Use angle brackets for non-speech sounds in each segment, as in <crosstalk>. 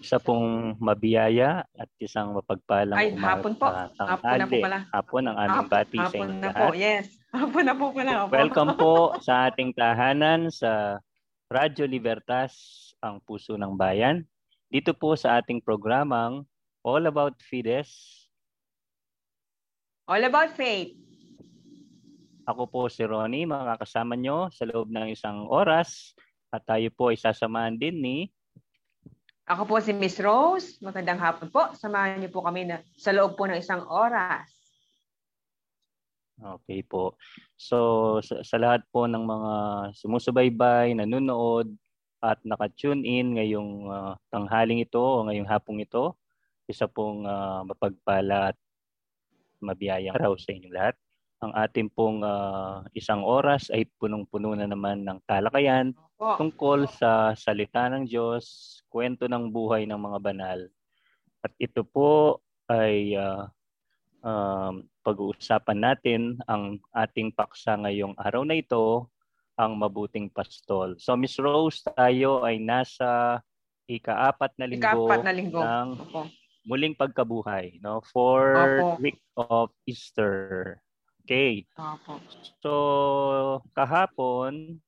isa pong mabiyaya at isang mapagpalang Ay, hapon po. uh, Hapon na po pala. Hapon ang aming Hapon- bati sa hapon na lahat. po, yes. <laughs> Hapon na po pala. Opo. Welcome po <laughs> sa ating tahanan sa Radyo Libertas, ang puso ng bayan. Dito po sa ating programang All About Fides. All about faith. Ako po si Ronnie, makakasama nyo sa loob ng isang oras at tayo po ay sasamahan din ni Ako po si Miss Rose. Magandang hapon po. Samahan niyo po kami na sa loob po ng isang oras. Okay po. So sa, sa lahat po ng mga sumusubaybay, nanonood at naka-tune in ngayong ah, tanghaling ito o ngayong hapong ito, isa pong ah, mapagpala at mabiyayang araw sa inyong lahat. Ang ating pong ah, isang oras ay punong-puno na naman ng talakayan Po. tungkol sa salita ng Diyos, kwento ng buhay ng mga banal. At ito po ay ah, um, pag-uusapan natin ang ating paksa ngayong araw na ito, ang mabuting pastol. So Miss Rose, tayo ay nasa ikaapat na linggo Ika-apat na linggo. ng Opo. muling pagkabuhay, no? For Opo. week of Easter. Okay. Opo. So, kahapon,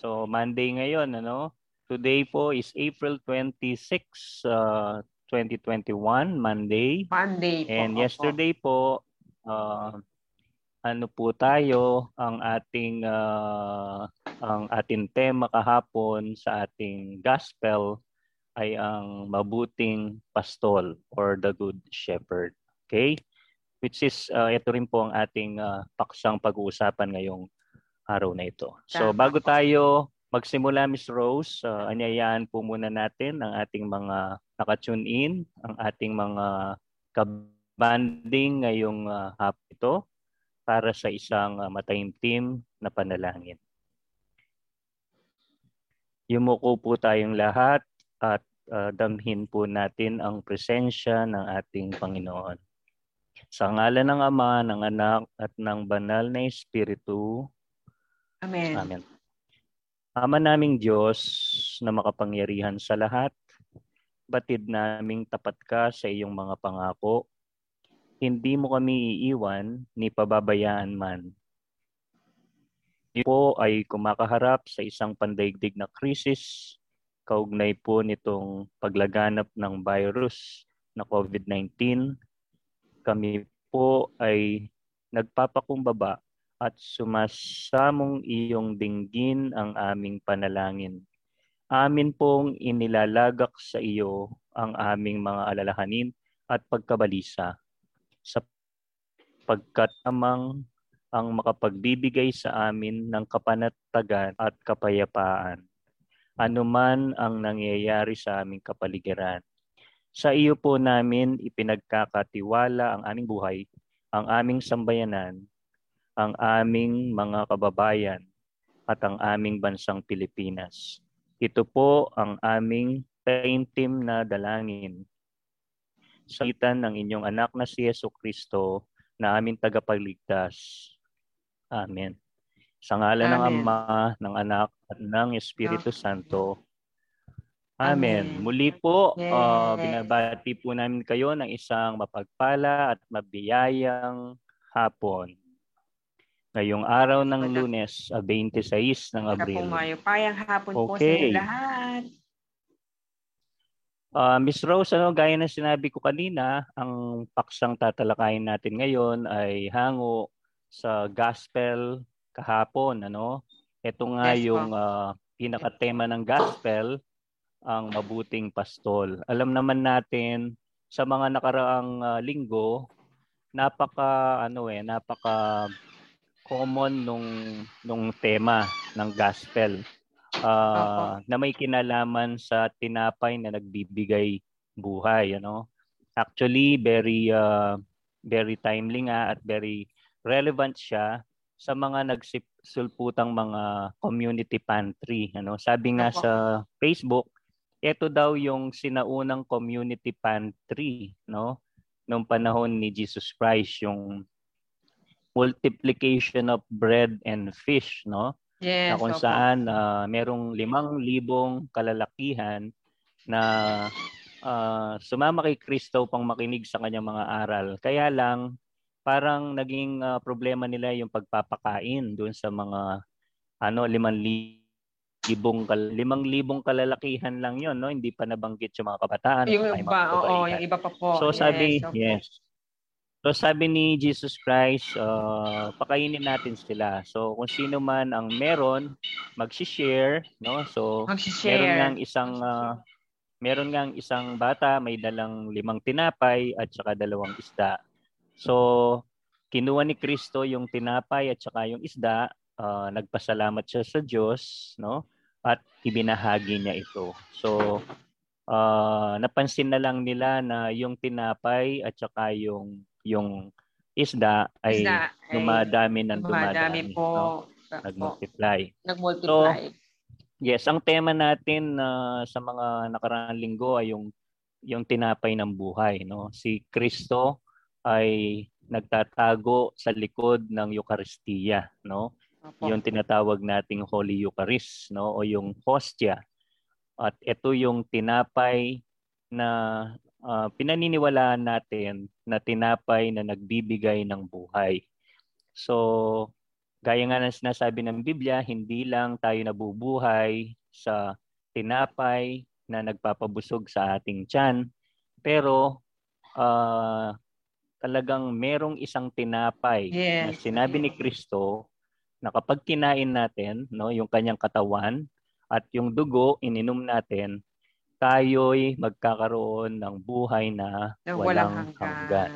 so Monday ngayon, ano? Today po is April 26, uh, 2021, Monday. Monday po. And yesterday po, uh, ano po tayo, ang ating uh, ang ating tema kahapon sa ating gospel ay ang mabuting pastol or the good shepherd. Okay? Which is uh, ito rin po ang ating uh, paksang pag-uusapan ngayong araw na ito. So bago tayo magsimula Miss Rose, uh, anyayaan po muna natin ang ating mga naka-tune in, ang ating mga kabanding ngayong uh, hapon ito para sa isang uh, mataimtim na panalangin. Yumuko po tayong lahat at uh, damhin po natin ang presensya ng ating Panginoon. Sa ngalan ng Ama, ng Anak at ng Banal na Espiritu. Amen. Amen. Ama naming Diyos na makapangyarihan sa lahat, batid naming tapat ka sa iyong mga pangako. Hindi mo kami iiwan ni pababayaan man. Po ay kumakaharap sa isang pandaigdig na krisis, kaugnay po nitong paglaganap ng virus na COVID-19. Kami po ay nagpapakumbaba at sumasamong iyong dinggin ang aming panalangin. Amin pong inilalagak sa iyo ang aming mga alalahanin at pagkabalisa sapagkat amang ang makapagbibigay sa amin ng kapanatagan at kapayapaan. Anuman ang nangyayari sa aming kapaligiran. Sa iyo po namin ipinagkakatiwala ang aming buhay, ang aming sambayanan, ang aming mga kababayan at ang aming bansang Pilipinas. Ito po ang aming taimtim na dalangin. Sa itan ng inyong anak na si Yeso Kristo na aming tagapagligtas. Amen. Sa ngalan ng Amen. Ama, ng Anak at ng Espiritu Santo. Amen. Amen. Muli po, Yes. uh, binabati po namin kayo ng isang mapagpala at mabiyayang hapon. Ngayong araw ng lunes, ah, 26 ng Sa Abril. pong mayo. Payang hapon po sa Okay. inyo lahat. Ah, Miss Rose, ano, gaya ng sinabi ko kanina, ang paksang tatalakayin natin ngayon ay hango sa gospel kahapon. Ano? Ito nga Yes yung ah, pinakatema ng gospel, ang mabuting pastol. Alam naman natin sa mga nakaraang ah, linggo, napaka ano eh, napaka common nung nung tema ng gospel. Ah, na may kinalaman sa tinapay na nagbibigay buhay, ano? Actually, very uh, very timely nga at very relevant siya sa mga nagsulputang mga community pantry, ano? Sabi nga Opo. sa Facebook, ito daw yung sinaunang community pantry, no? Noong panahon ni Jesus Christ, yung multiplication of bread and fish, no? Yes, na kung opo. saan ah, merong limang libong kalalakihan na uh, sumama kay Kristo pang makinig sa kanyang mga aral. Kaya lang, parang naging uh, problema nila yung pagpapakain doon sa mga ano, liman libong kal limang libong kalalakihan lang yon no hindi pa nabanggit yung mga kabataan yung iba oo yung iba pa po so sabi yes, yes So sabi ni Jesus Christ, uh, pakainin natin sila. So kung sino man ang meron, magsi-share, no? So magsi-share. meron ngang isang uh, meron ngang isang bata may dalang limang tinapay at saka dalawang isda. So kinuha ni Kristo yung tinapay at saka yung isda, uh, nagpasalamat siya sa Diyos, no? At ibinahagi niya ito. So uh, napansin na lang nila na yung tinapay at saka yung yung isda ay isda dumadami ng dumadami. po. No? Nag-multiply. Nag-multiply. So, yes, ang tema natin uh, sa mga nakaraang linggo ay yung yung tinapay ng buhay, no? Si Kristo ay nagtatago sa likod ng Eucharistia, no? Opo. Yung tinatawag nating Holy Eucharist, no? O yung hostia. At ito yung tinapay na uh, pinaniniwalaan natin na tinapay na nagbibigay ng buhay. So, gaya nga ng sinasabi ng Biblia, hindi lang tayo nabubuhay sa tinapay na nagpapabusog sa ating tiyan, pero uh, talagang merong isang tinapay yes. na sinabi ni Kristo na kapag kinain natin, no, yung kanyang katawan at yung dugo ininom natin, tayo'y magkakaroon ng buhay na, na walang, walang hanggan.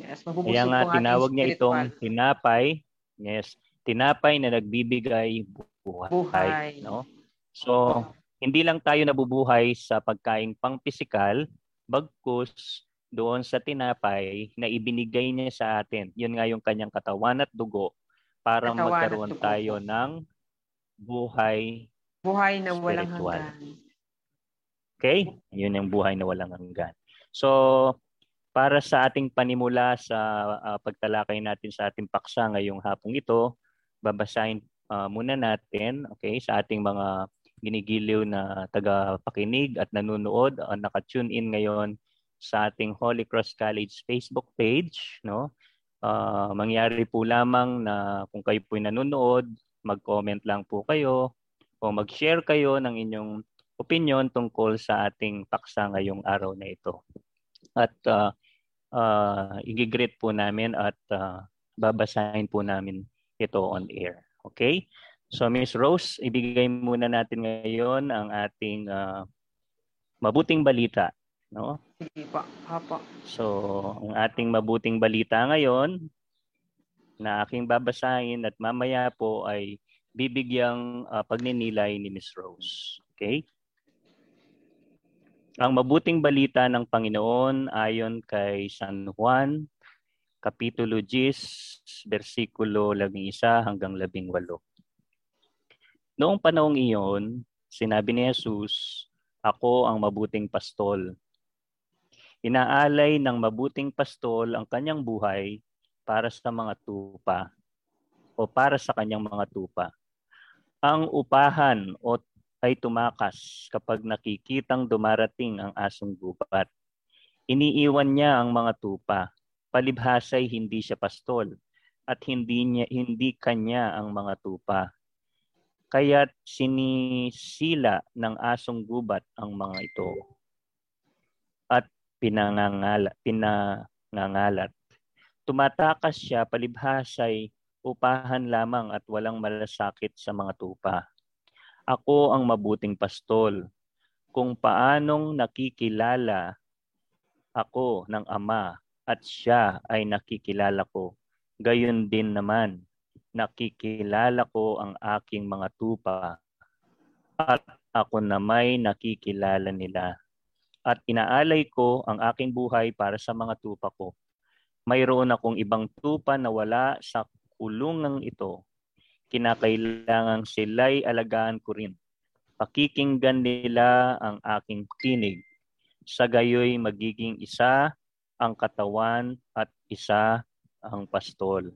Yes, Kaya nga tinawag niya itong tinapay, yes, tinapay na nagbibigay buhay, buhay. no? So, hindi lang tayo nabubuhay sa pagkain pang pisikal, bagkus doon sa tinapay na ibinigay niya sa atin. Yun nga yung kanyang katawan at dugo para katawan magkaroon tayo ng buhay buhay na walang hanggan. Okay? Yun yung buhay na walang hanggan. So, para sa ating panimula sa uh, pagtalakay natin sa ating paksa ngayong hapong ito, babasahin uh, muna natin okay, sa ating mga ginigiliw na tagapakinig at nanonood, uh, naka-tune in ngayon sa ating Holy Cross College Facebook page. No? Uh, mangyari po lamang na kung kayo po nanonood, mag-comment lang po kayo o mag-share kayo ng inyong opinion tungkol sa ating paksa ngayong araw na ito. At uh, uh, i-greet po namin at uh, babasahin po namin ito on air. Okay? So Ms. Rose, ibigay muna natin ngayon ang ating uh, mabuting balita. No? Sige po. Apo. So, ang ating mabuting balita ngayon na aking babasahin at mamaya po ay bibigyang uh, pagninilay ni Ms. Rose. Okay? Ang mabuting balita ng Panginoon ayon kay San Juan, Kapitulo 10, versikulo 11 hanggang 18. Noong panahong iyon, sinabi ni Jesus, Ako ang mabuting pastol. Inaalay ng mabuting pastol ang kanyang buhay para sa mga tupa o para sa kanyang mga tupa. Ang upahan o ay tumakas kapag nakikitang dumarating ang asong gubat. Iniiwan niya ang mga tupa. Palibhasay hindi siya pastol at hindi niya hindi kanya ang mga tupa. Kaya't sinisila ng asong gubat ang mga ito at pinangangalat, pinangangalat. Tumatakas siya palibhasay upahan lamang at walang malasakit sa mga tupa ako ang mabuting pastol. Kung paanong nakikilala ako ng Ama at siya ay nakikilala ko, gayon din naman nakikilala ko ang aking mga tupa at ako na may nakikilala nila. At inaalay ko ang aking buhay para sa mga tupa ko. Mayroon akong ibang tupa na wala sa kulungang ito kinakailangang sila'y alagaan ko rin. Pakikinggan nila ang aking tinig. Sa gayoy magiging isa ang katawan at isa ang pastol.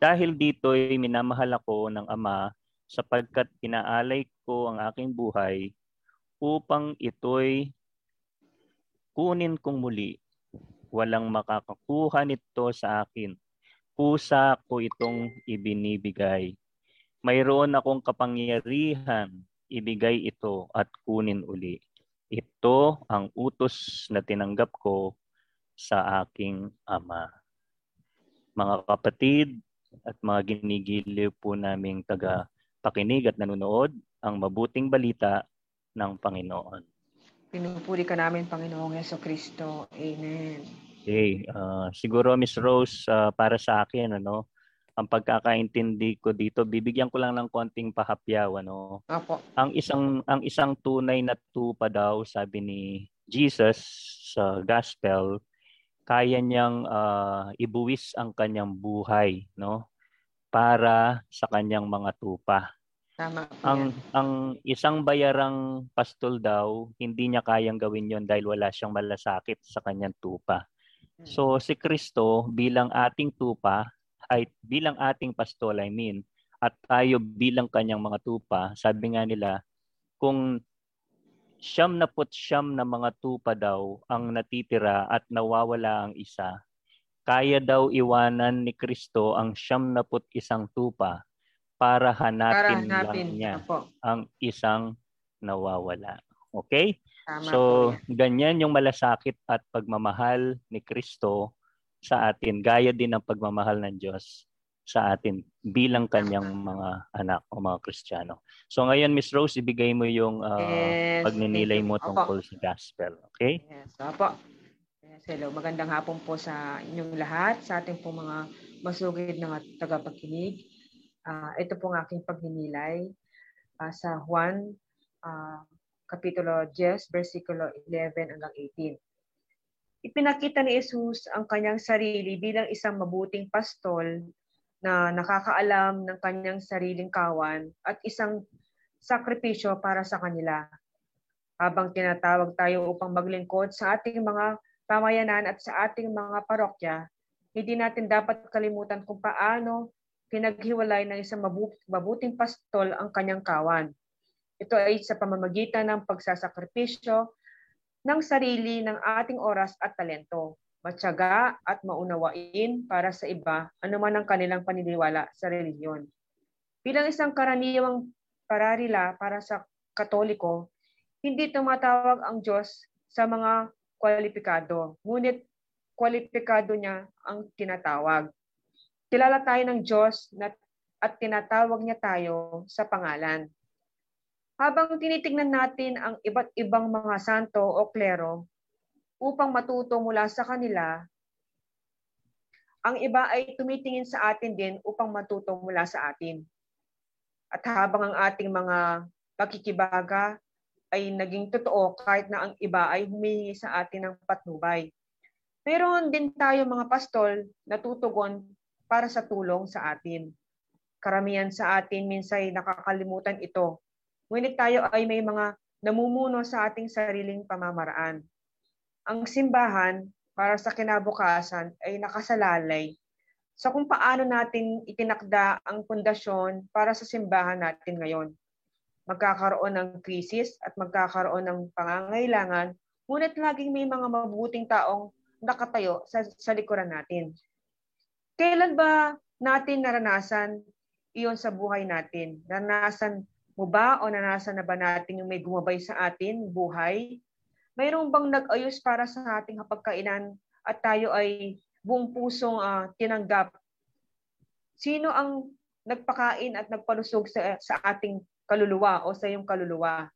Dahil dito'y minamahal ako ng Ama sapagkat inaalay ko ang aking buhay upang ito'y kunin kong muli. Walang makakakuha nito sa akin. Pusa ko itong ibinibigay. Mayroon akong kapangyarihan, ibigay ito at kunin uli. Ito ang utos na tinanggap ko sa aking ama. Mga kapatid at mga ginigiliw po naming taga pakinig at nanonood ang mabuting balita ng Panginoon. Pinupuri ka namin, Panginoong Yeso Kristo. Amen. Okay, uh, siguro Miss Rose, uh, para sa akin, ano, ang pagkakaintindi ko dito, bibigyan ko lang ng konting pahapyaw, ano. Apo. Ang isang ang isang tunay na tupa daw, sabi ni Jesus sa gospel, kaya niyang uh, ibuwis ang kanyang buhay, no? Para sa kanyang mga tupa. Tama. Ang ang isang bayarang pastol daw, hindi niya kayang gawin 'yon dahil wala siyang malasakit sa kanyang tupa. Hmm. So si Kristo bilang ating tupa ay bilang ating pastol I mean at tayo bilang kanyang mga tupa, sabi nga nila kung siyam na put siyam na mga tupa daw ang natitira at nawawala ang isa, kaya daw iwanan ni Kristo ang siyam na put isang tupa para hanapin, para hanapin lang niya Apo. ang isang nawawala. Okay? Tama so, po. ganyan yung malasakit at pagmamahal ni Kristo sa atin. Gaya din ng pagmamahal ng Diyos sa atin bilang kanyang mga anak o mga Kristiyano. So ngayon, Miss Rose, ibigay mo yung uh, yes, pagninilay mo tungkol sa gospel. Okay? Yes, Opo. Yes, hello. Magandang hapon po sa inyong lahat, sa ating po mga masugid na tagapagkinig. Uh, ito pong aking pagninilay uh, sa Juan uh, Kapitulo 10, versikulo 11 hanggang 18. Ipinakita ni Jesus ang kanyang sarili bilang isang mabuting pastol na nakakaalam ng kanyang sariling kawan at isang sakripisyo para sa kanila. Habang tinatawag tayo upang maglingkod sa ating mga pamayanan at sa ating mga parokya, hindi natin dapat kalimutan kung paano pinaghiwalay ng isang mabuting pastol ang kanyang kawan. Ito ay sa pamamagitan ng pagsasakripisyo ng sarili ng ating oras at talento, matyaga at maunawain para sa iba anuman ang kanilang paniniwala sa reliyon. Bilang isang karaniwang pararila para sa Katoliko, hindi tumatawag ang Diyos sa mga kwalipikado, ngunit kwalipikado niya ang tinatawag. Kilala tayo ng Diyos na, at tinatawag niya tayo sa pangalan. Habang tinitingnan natin ang iba't ibang mga santo o klero upang matuto mula sa kanila, ang iba ay tumitingin sa atin din upang matuto mula sa atin. At habang ang ating mga pakikibaga ay naging totoo kahit na ang iba ay humingi sa atin ng patnubay. Meron din tayo mga pastol na tutugon para sa tulong sa atin. Karamihan sa atin minsan nakakalimutan ito. Ngunit tayo ay may mga namumuno sa ating sariling pamamaraan. Ang simbahan para sa kinabukasan ay nakasalalay sa kung paano natin itinakda ang pundasyon para sa simbahan natin ngayon. Magkakaroon ng krisis at magkakaroon ng pangangailangan, ngunit laging may mga mabuting taong nakatayo sa, sa likuran natin. Kailan ba natin naranasan iyon sa buhay natin? Naranasan mo ba o naranasan na ba natin yung may gumabay sa atin, buhay? Mayroon bang nag-ayos para sa ating hapagkainan at tayo ay buong pusong uh, tinanggap? Sino ang nagpakain at nagpalusog sa, sa ating kaluluwa o sa iyong kaluluwa?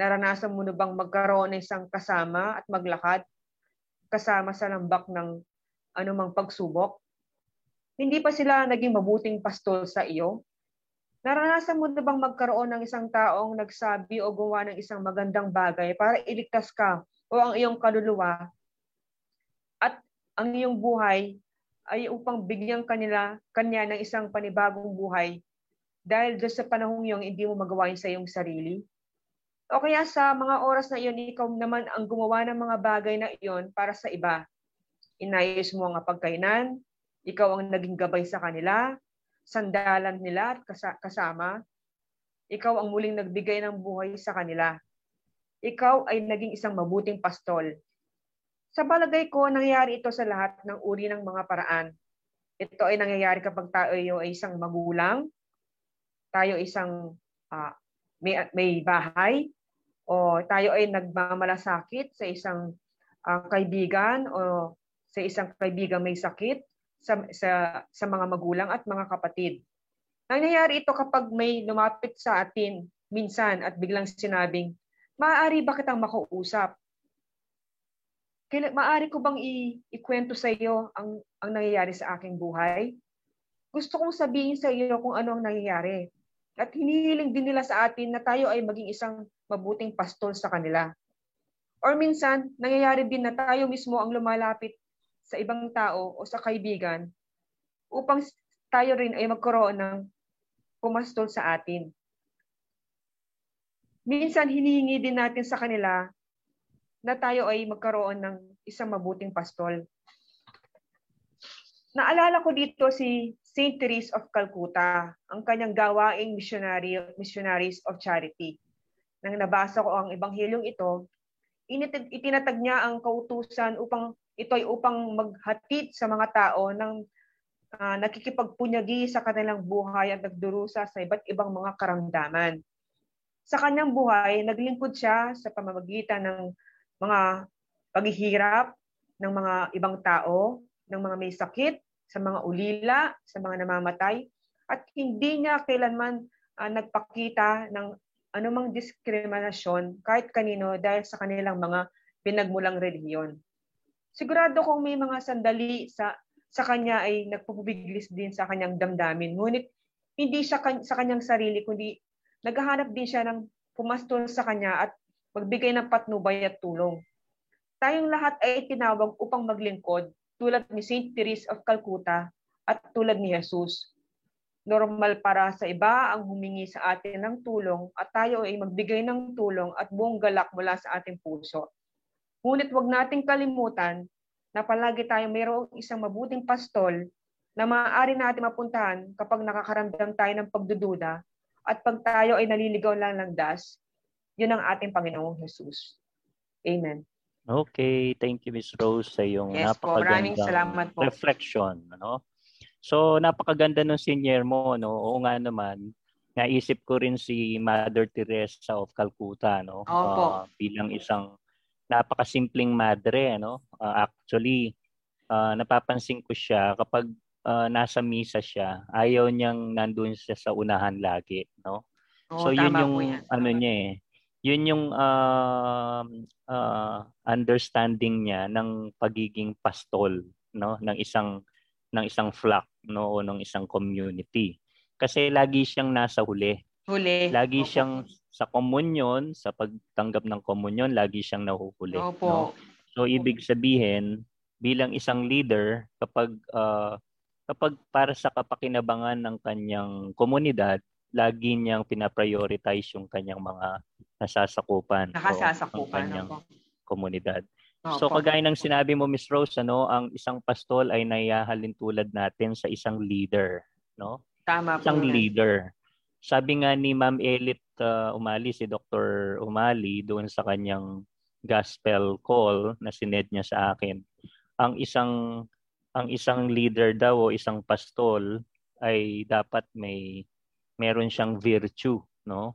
Naranasan mo na bang magkaroon ng isang kasama at maglakad kasama sa lambak ng anumang pagsubok? Hindi pa sila naging mabuting pastol sa iyo? Naranasan mo na bang magkaroon ng isang taong nagsabi o gumawa ng isang magandang bagay para iligtas ka o ang iyong kaluluwa at ang iyong buhay ay upang bigyan kanila kanya ng isang panibagong buhay dahil doon sa panahong yung hindi mo magawa sa iyong sarili? O kaya sa mga oras na iyon, ikaw naman ang gumawa ng mga bagay na iyon para sa iba. Inayos mo ang pagkainan, ikaw ang naging gabay sa kanila, sandalan nila at kasama. Ikaw ang muling nagbigay ng buhay sa kanila. Ikaw ay naging isang mabuting pastol. Sa balagay ko, nangyayari ito sa lahat ng uri ng mga paraan. Ito ay nangyayari kapag tayo ay isang magulang, tayo isang uh, may, may bahay, o tayo ay nagmamalasakit sa isang uh, kaibigan o sa isang kaibigan may sakit sa, sa, sa mga magulang at mga kapatid. Nangyayari ito kapag may lumapit sa atin minsan at biglang sinabing, maaari ba kitang makausap? Maaari ko bang i- ikwento sa iyo ang, ang nangyayari sa aking buhay? Gusto kong sabihin sa iyo kung ano ang nangyayari. At hinihiling din nila sa atin na tayo ay maging isang mabuting pastol sa kanila. Or minsan, nangyayari din na tayo mismo ang lumalapit sa ibang tao o sa kaibigan upang tayo rin ay magkaroon ng pumastol sa atin. Minsan, hinihingi din natin sa kanila na tayo ay magkaroon ng isang mabuting pastol. Naalala ko dito si St. Therese of Calcutta, ang kanyang gawaing missionary, missionaries of charity. Nang nabasa ko ang ebanghelyong ito, itinatag niya ang kautusan upang ito ay upang maghatid sa mga tao ng uh, nakikipagpunyagi sa kanilang buhay at nagdurusa sa iba't ibang mga karamdaman. Sa kanyang buhay, naglingkod siya sa pamamagitan ng mga paghihirap ng mga ibang tao, ng mga may sakit, sa mga ulila, sa mga namamatay, at hindi niya kailanman uh, nagpakita ng anumang diskriminasyon kahit kanino dahil sa kanilang mga pinagmulang relihiyon. Sigurado kong may mga sandali sa sa kanya ay nagpupubiglis din sa kanyang damdamin. Ngunit hindi siya kan, sa kanyang sarili, kundi naghahanap din siya ng pumastol sa kanya at magbigay ng patnubay at tulong. Tayong lahat ay tinawag upang maglingkod tulad ni St. Therese of Calcutta at tulad ni Jesus. Normal para sa iba ang humingi sa atin ng tulong at tayo ay magbigay ng tulong at buong galak mula sa ating puso. Ngunit huwag nating kalimutan na palagi tayong mayroong isang mabuting pastol na maaari natin mapuntahan kapag nakakaramdam tayo ng pagdududa at pag tayo ay naliligaw lang ng das, yun ang ating Panginoong Jesus. Amen. Okay, thank you Miss Rose sa iyong yes, napakagandang po. reflection. Ano? So napakaganda ng senior mo. No? Oo nga naman, naisip ko rin si Mother Teresa of Calcutta no? Opo. Uh, bilang isang napakasimpleng madre ano uh, actually uh, napapansin ko siya kapag uh, nasa misa siya ayaw niyang nandoon siya sa unahan lagi no? Oo, so yun yung yan. ano niya eh yun yung uh, uh, understanding niya ng pagiging pastol no? Ng isang ng isang flock no? O ng isang community. Kasi lagi siyang nasa huli. Huli. Lagi Opo. siyang sa komunyon, sa pagtanggap ng komunyon, lagi siyang nahuhuli. Opo. No? So ibig sabihin, bilang isang leader, kapag uh, kapag para sa kapakinabangan ng kanyang komunidad, lagi niyang pinaprioritize yung kanyang mga nasasakupan. Nakasasakupan. O, kanyang opo. komunidad. Opo. So kagaya ng sinabi mo Miss Rose, ano, ang isang pastol ay nayahalin tulad natin sa isang leader, no? Tama isang po. leader. Sabi nga ni Ma'am Elit uh, Umali, si Dr. Umali, doon sa kanyang gospel call na sined niya sa akin, ang isang ang isang leader daw o isang pastol ay dapat may meron siyang virtue, no?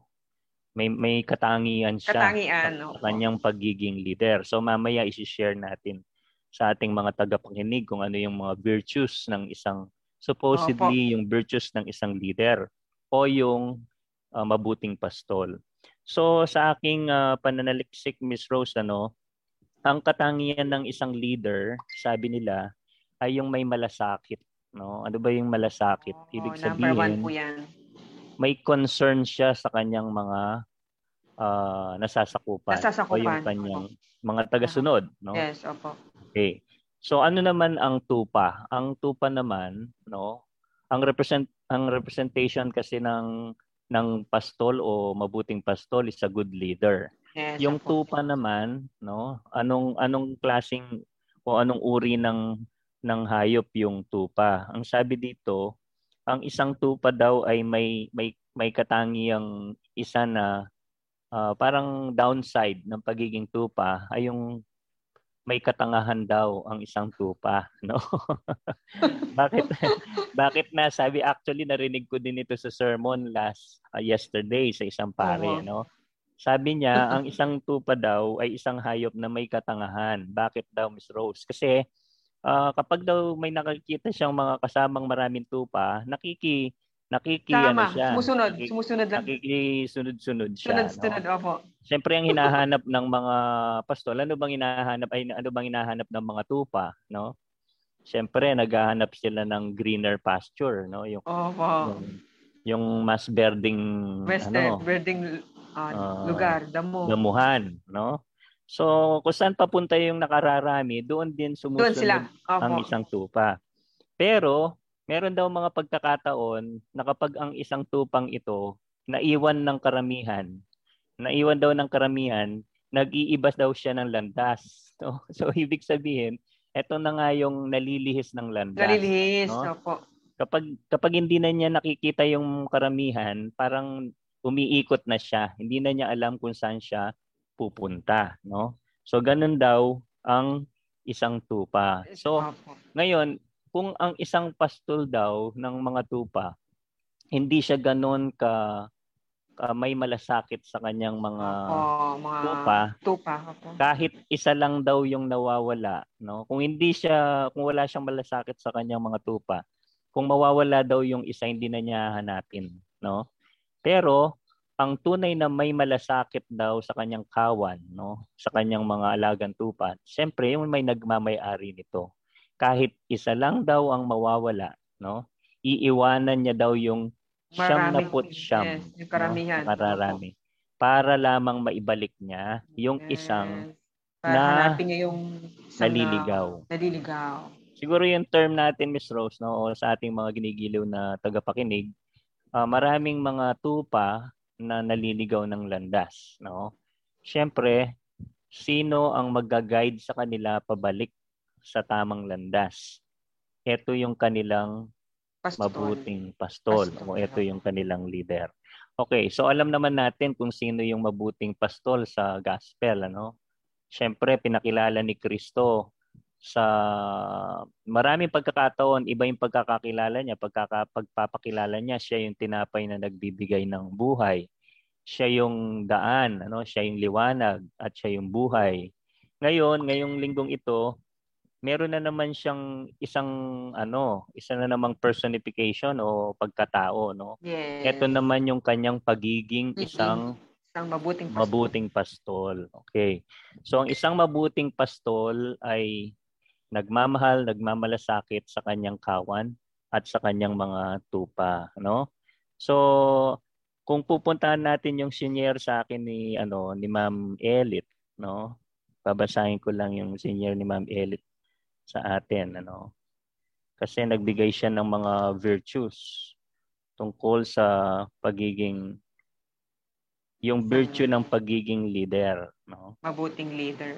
May may katangian siya katangian, sa, sa kanyang pagiging leader. So mamaya i-share natin sa ating mga tagapakinig kung ano yung mga virtues ng isang supposedly Opo. yung virtues ng isang leader o yung uh, mabuting pastol. So sa aking uh, pananaliksik Miss Rose ano, ang katangian ng isang leader, sabi nila, ay yung may malasakit, no? Ano ba yung malasakit? Oh, Ibig sabihin, number one po yan. may concern siya sa kanyang mga uh, nasasakupan, nasasakupan o yung kanyang mga tagasunod, no? Yes, opo. Okay. So ano naman ang tupa? Ang tupa naman, no? Ang represent ang representation kasi ng ng pastol o mabuting pastol is a good leader. Yes, yung tupa naman, no? Anong anong klasing o anong uri ng ng hayop yung tupa? Ang sabi dito, ang isang tupa daw ay may may may katangiang isa na uh, parang downside ng pagiging tupa ay yung may katangahan daw ang isang tupa, <laughs> no? bakit bakit na sabi actually narinig ko din ito sa sermon last uh, yesterday sa isang pare, uh-huh. no? Sabi niya ang isang tupa daw ay isang hayop na may katangahan. Bakit daw Miss Rose? Kasi uh, kapag daw may nakikita siyang mga kasamang maraming tupa, nakiki nakiki Tama. ano siya. Sumusunod, nakiki, sumusunod lang. Nakikisunod-sunod siya. Sunod-sunod, no? opo. Siyempre ang hinahanap ng mga pastol, ano bang hinahanap ay ano bang hinahanap ng mga tupa, no? Siyempre naghahanap sila ng greener pasture, no? Yung Opo. Yung, yung mas berding Western, ano, berding uh, uh, lugar, damo. Damuhan, no? So, kung saan papunta yung nakararami, doon din sumusunod doon sila. Opo. ang isang tupa. Pero meron daw mga pagkakataon na kapag ang isang tupang ito naiwan ng karamihan, naiwan daw ng karamihan, nag-iibas daw siya ng landas. <laughs> No? So, ibig sabihin, eto na nga yung nalilihis ng landas. Nalilihis, no? opo. Kapag, kapag hindi na niya nakikita yung karamihan, parang umiikot na siya. Hindi na niya alam kung saan siya pupunta. No? So, ganun daw ang isang tupa. So, ngayon, kung ang isang pastol daw ng mga tupa, hindi siya ganoon ka, ka may malasakit sa kanyang mga, oh, mga tupa, tupa kahit isa lang daw yung nawawala, no? Kung hindi siya kung wala siyang malasakit sa kanyang mga tupa, kung mawawala daw yung isa hindi na niya hanapin, no? Pero ang tunay na may malasakit daw sa kanyang kawan, no? Sa kanyang mga alagang tupa, siyempre yung may nagmamay-ari nito kahit isa lang daw ang mawawala, no? Iiwanan niya daw yung siyam na put siyam. Yes, yung karamihan. No? Mararami. Para lamang maibalik niya yung yes. isang para na niya yung naliligaw. Na, naliligaw. Siguro yung term natin, Miss Rose, no, o sa ating mga ginigiliw na tagapakinig, uh, maraming mga tupa na naliligaw ng landas, no? Siyempre, sino ang magga-guide sa kanila pabalik sa tamang landas. Ito yung kanilang pastol. mabuting pastol, pastol o ito yung kanilang leader. Okay, so alam naman natin kung sino yung mabuting pastol sa gospel, ano? Siyempre, pinakilala ni Kristo sa maraming pagkakataon, iba yung pagkakakilala niya, pagkaka, pagpapakilala niya, siya yung tinapay na nagbibigay ng buhay. Siya yung daan, ano? siya yung liwanag at siya yung buhay. Ngayon, ngayong linggong ito, meron na naman siyang isang ano, isa na namang personification o pagkatao, no? Yes. Ito naman yung kanyang pagiging isang isang mabuting pastol. mabuting pastol. Okay. So ang isang mabuting pastol ay nagmamahal, nagmamalasakit sa kanyang kawan at sa kanyang mga tupa, no? So kung pupuntahan natin yung senior sa akin ni ano ni Ma'am Elit, no? Babasahin ko lang yung senior ni Ma'am Elit sa atin ano? Kasi nagbigay siya ng mga virtues tungkol sa pagiging yung virtue ng pagiging leader no? Mabuting leader.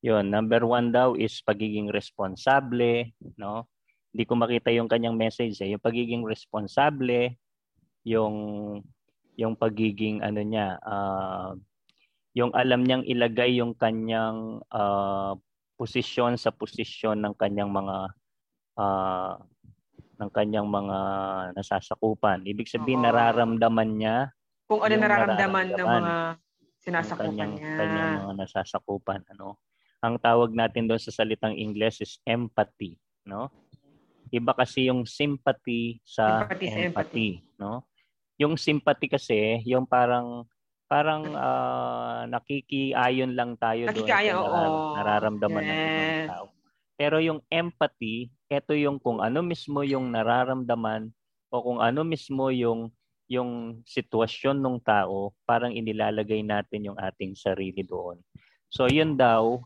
Yon number one daw is pagiging responsable no? Hindi ko makita yung kanyang message eh. Yung pagiging responsable yung yung pagiging ano niya uh, yung alam niyang ilagay yung kanyang uh, posisyon sa posisyon ng kanyang mga uh, ng kanyang mga nasasakupan. Ibig sabihin, Oo. nararamdaman niya kung ano nararamdaman, ng mga sinasakupan kanyang, niya. Kanyang mga nasasakupan. Ano? Ang tawag natin doon sa salitang Ingles is empathy. No? Iba kasi yung sympathy sa empathy, empathy, empathy no? Yung sympathy kasi, yung parang parang uh, nakikiayon lang tayo Nakikiayon, doon narar- nararamdaman yes. ng ibang tao. Pero yung empathy, ito yung kung ano mismo yung nararamdaman o kung ano mismo yung yung sitwasyon ng tao, parang inilalagay natin yung ating sarili doon. So yun daw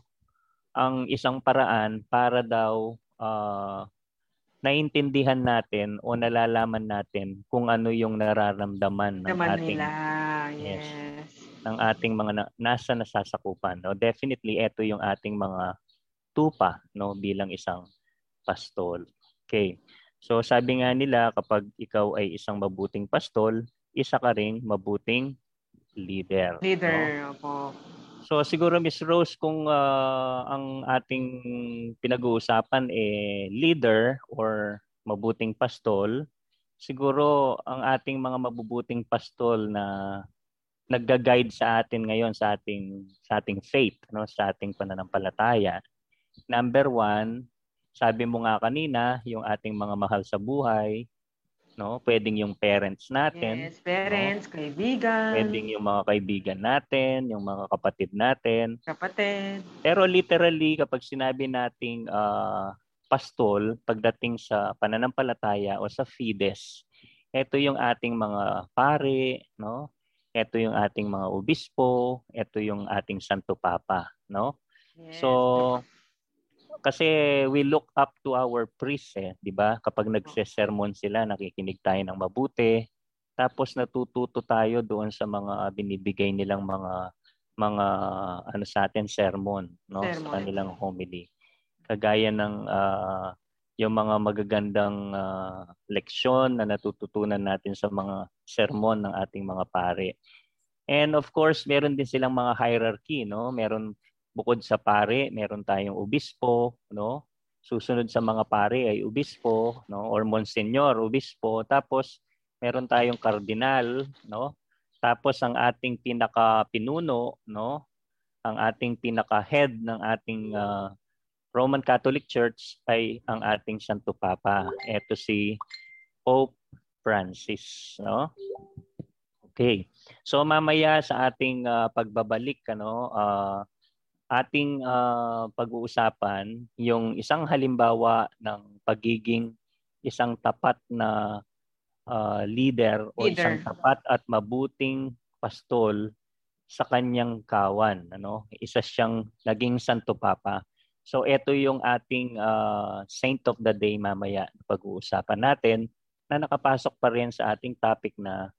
ang isang paraan para daw uh, naintindihan natin o nalalaman natin kung ano yung nararamdaman ng Naman ating nila. Yes. yes ng ating mga na, nasa nasasakupan. No? Definitely, ito yung ating mga tupa no bilang isang pastol. Okay. So sabi nga nila kapag ikaw ay isang mabuting pastol, isa ka ring mabuting leader. Leader, no? po. So siguro Miss Rose kung uh, ang ating pinag-uusapan eh leader or mabuting pastol, siguro ang ating mga mabubuting pastol na nagga-guide sa atin ngayon sa ating sa ating faith, no, sa ating pananampalataya. Number one, sabi mo nga kanina, yung ating mga mahal sa buhay, no? Pwedeng yung parents natin. Yes, parents, no? kaibigan. Pwedeng yung mga kaibigan natin, yung mga kapatid natin. Kapatid. Pero literally, kapag sinabi nating uh, pastol, pagdating sa pananampalataya o sa fides, ito yung ating mga pare, no? Ito yung ating mga obispo, ito yung ating Santo Papa, no? Yes. So, kasi we look up to our priests eh, 'di ba? Kapag nagse-sermon sila, nakikinig tayo ng mabuti. Tapos natututo tayo doon sa mga binibigay nilang mga mga ano sa atin sermon, no? Sermon. Sa kanilang homily. Kagaya ng uh, yung mga magagandang uh, leksyon na natututunan natin sa mga sermon ng ating mga pare. And of course, meron din silang mga hierarchy, no? Meron bukod sa pare, meron tayong obispo, no? Susunod sa mga pare ay obispo, no? Or monsignor, obispo. Tapos meron tayong kardinal, no? Tapos ang ating pinaka pinuno, no? Ang ating pinaka head ng ating uh, Roman Catholic Church ay ang ating Santo Papa. Ito si Pope Francis, no? Okay. So mamaya sa ating uh, pagbabalik ano, uh, ating uh, pag-uusapan yung isang halimbawa ng pagiging isang tapat na uh, leader, leader o isang tapat at mabuting pastol sa kanyang kawan ano isa siyang naging santo papa so ito yung ating uh, saint of the day mamaya pag-uusapan natin na nakapasok pa rin sa ating topic na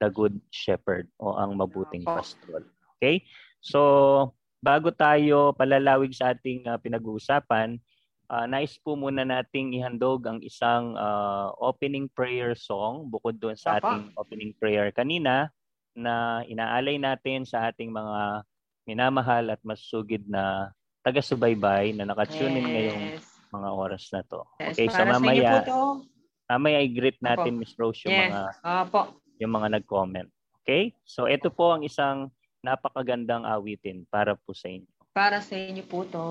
the good shepherd o ang mabuting pastol okay? So bago tayo palalawig sa ating uh, pinag-uusapan, uh, nais po muna nating ihandog ang isang uh, opening prayer song bukod doon sa ating opening prayer kanina na inaalay natin sa ating mga minamahal at masugid na taga-subaybay na nakatune in yes. ngayong mga oras na to. Yes, okay, so mamaya mamaya i-greet natin Miss Rose yung yes. mga Opo. yung mga nag-comment. Okay? So ito po ang isang napakagandang awitin para po sa inyo. Para sa inyo po to.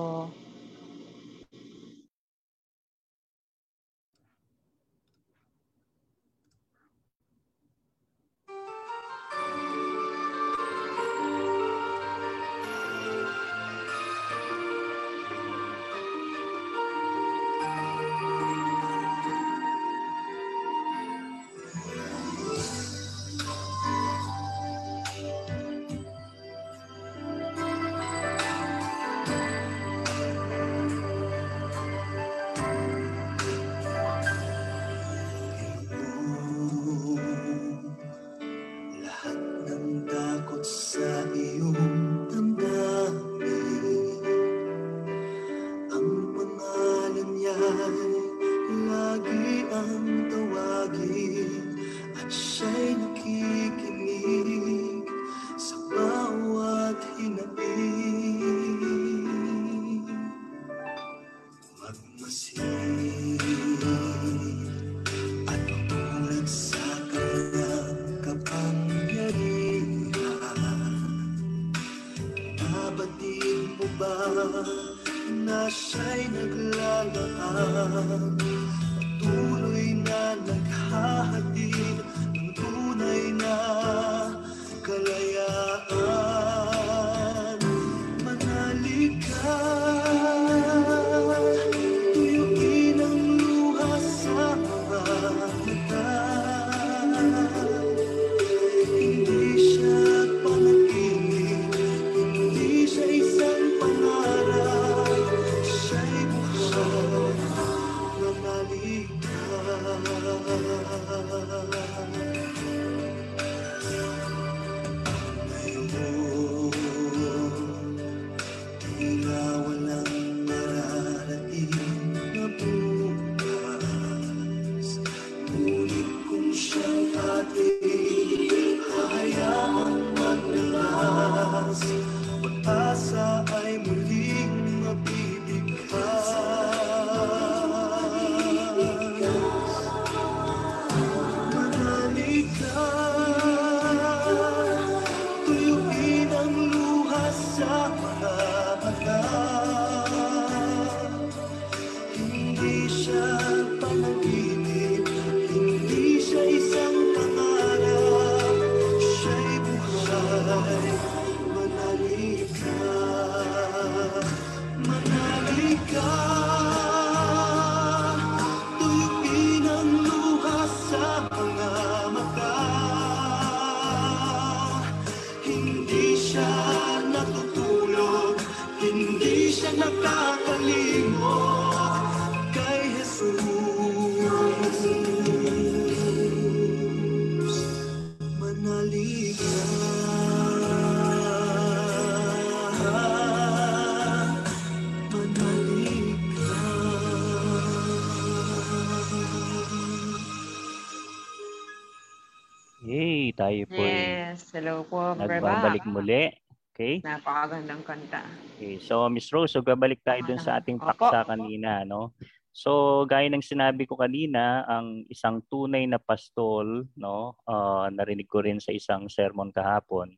Tayo po Yes, hello po. nagbabalik muli. Okay? Napakagandang kanta. Okay, so Miss Rose, so babalik tayo dun sa ating paksa kanina, no? So, gaya ng sinabi ko kanina, ang isang tunay na pastol, no, uh, narinig ko rin sa isang sermon kahapon,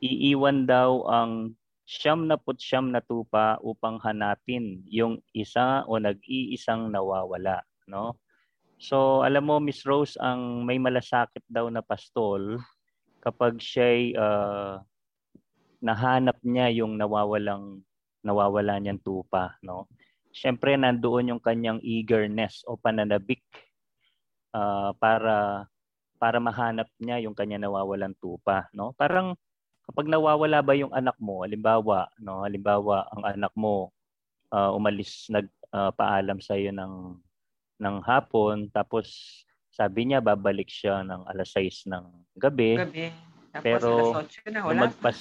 iiwan daw ang siyam na put siyam na tupa upang hanapin yung isa o nag-iisang nawawala, no? So, alam mo, Miss Rose, ang may malasakit daw na pastol kapag siya'y uh, nahanap niya yung nawawalang nawawala niyang tupa, no? Siyempre nandoon yung kanyang eagerness o pananabik uh, para para mahanap niya yung kanya nawawalang tupa, no? Parang kapag nawawala ba yung anak mo, halimbawa, no, halimbawa ang anak mo uh, umalis nagpaalam uh, sa iyo ng ng hapon tapos sabi niya babalik siya ng alas 6 ng gabi. Gabi. Tapos pero alas 8 na, wala. lumagpas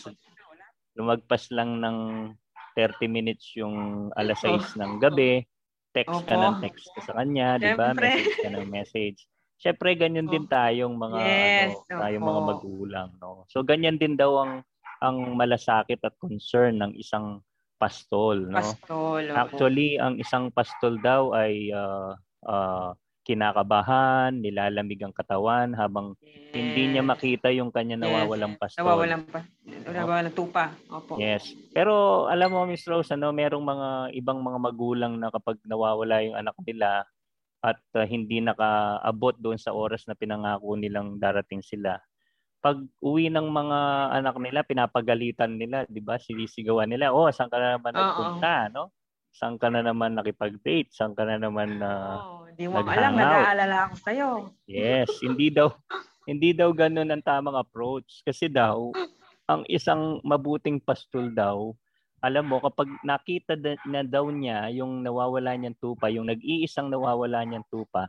lumagpas lang ng 30 minutes yung alas 6 oh. ng gabi. Text Opo. ka ng text ka sa kanya, di ba? Message ka ng message. Syempre ganyan din tayong mga yes. ano, tayong mga magulang, no. So ganyan din daw ang ang malasakit at concern ng isang pastol, no. Pastol. Opo. Actually, ang isang pastol daw ay uh, uh, kinakabahan, nilalamig ang katawan habang yes. hindi niya makita yung kanya nawawalang pastol. Nawawalang pa, nawawalang tupa. Opo. Yes. Pero alam mo Miss Rose, ano, merong mga ibang mga magulang na kapag nawawala yung anak nila at uh, hindi nakaabot doon sa oras na pinangako nilang darating sila. Pag uwi ng mga anak nila, pinapagalitan nila, 'di ba? Sinisigawan nila, "Oh, saan ka na naman nagpunta?" no? Saan ka na naman nakipag-date? Saan ka na naman na uh, Hindi mo alam, nag-aalala ako sa'yo. Yes, hindi daw <laughs> hindi daw ganun ang tamang approach. Kasi daw, ang isang mabuting pastol daw, alam mo, kapag nakita na daw niya yung nawawala niyang tupa, yung nag-iisang nawawala niyang tupa,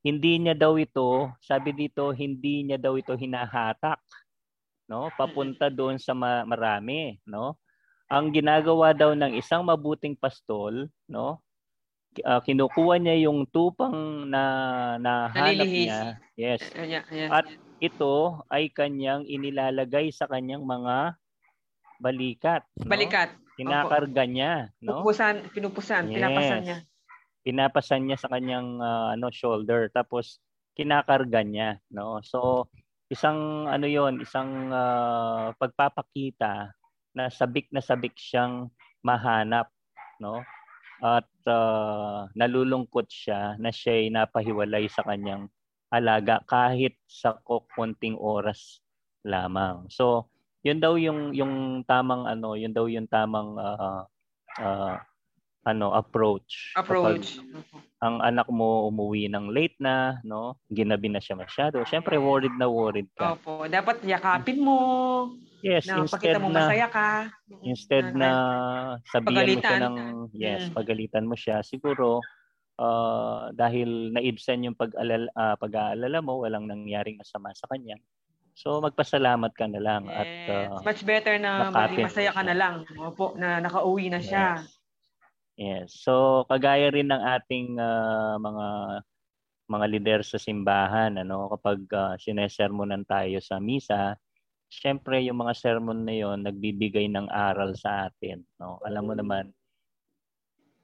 hindi niya daw ito, sabi dito, hindi niya daw ito hinahatak, no? Papunta doon sa marami, no? Ang ginagawa daw ng isang mabuting pastol, no? Uh, kinukuha niya yung tupang na nahanap niya. Yes. At ito ay kanyang inilalagay sa kanyang mga balikat. No? Balikat. Kinakarga niya, no? Pupusan, pinupusan, yes. pinapasan niya. Pinapasan niya sa kanyang uh, ano shoulder tapos kinakarga niya, no? So isang ano 'yon, isang uh, pagpapakita na sabik na sabik siyang mahanap, no? At uh, nalulungkot siya na siya ay napahiwalay sa kanyang alaga kahit sa konting oras lamang. So, yun daw yung yung tamang ano, yun daw yung tamang uh, uh, ano approach. Approach. Kapag ang anak mo umuwi ng late na, no? Ginabi na siya masyado. Syempre worried na worried ka. Opo, dapat yakapin mo. Yes, na instead mo na masaya ka. Instead na, sabihan mo siya ng yes, mm. pagalitan mo siya, siguro uh, dahil naibsan yung pag-alala, uh, pag-aalala mo, walang nangyaring masama sa kanya. So magpasalamat ka na lang yes. at uh, much better na maging masaya ka na lang. Opo, na nakauwi na siya. Yes. yes. So kagaya rin ng ating uh, mga mga leader sa simbahan ano kapag uh, sinesermonan tayo sa misa syempre yung mga sermon na yon nagbibigay ng aral sa atin no? Alam mo naman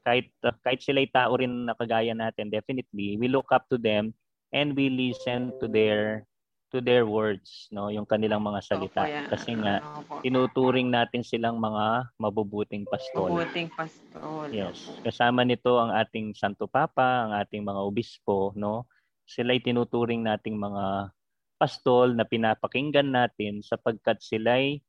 kahit uh, kahit sila ay tao rin na kagaya natin definitely we look up to them and we listen to their to their words no? Yung kanilang mga salita. Opo, kasi nga tinuturing natin silang mga mabubuting pastol. Mabubuting pastol. Yes. Kasama nito ang ating santo papa ang ating mga obispo no? Sila ay tinuturing nating mga pastol na pinapakinggan natin sapagkat sila'y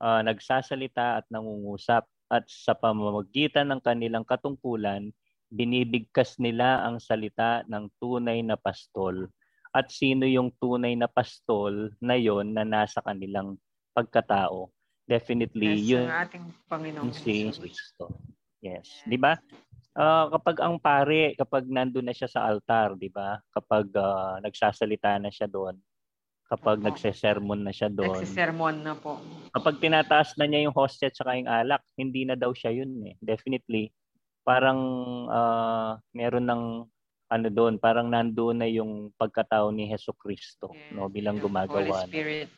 uh, nagsasalita at nangungusap at sa pamamagitan ng kanilang katungkulan, binibigkas nila ang salita ng tunay na pastol. At sino yung tunay na pastol na yon na nasa kanilang pagkatao? Definitely, yes, yun ang ating Panginoon si Kristo. Yes, 'di ba? Uh, kapag ang pare, kapag nandoon na siya sa altar, 'di ba? Kapag uh, nagsasalita na siya doon, kapag Opo. nagse-sermon na siya doon. Nagse-sermon na po. Kapag tinataas na niya yung hostia at saka yung alak, hindi na daw siya yun eh. Definitely, parang uh, meron ng ano doon, parang nandoon na yung pagkatao ni Heso Kristo yes, no bilang gumagawa Holy Spirit.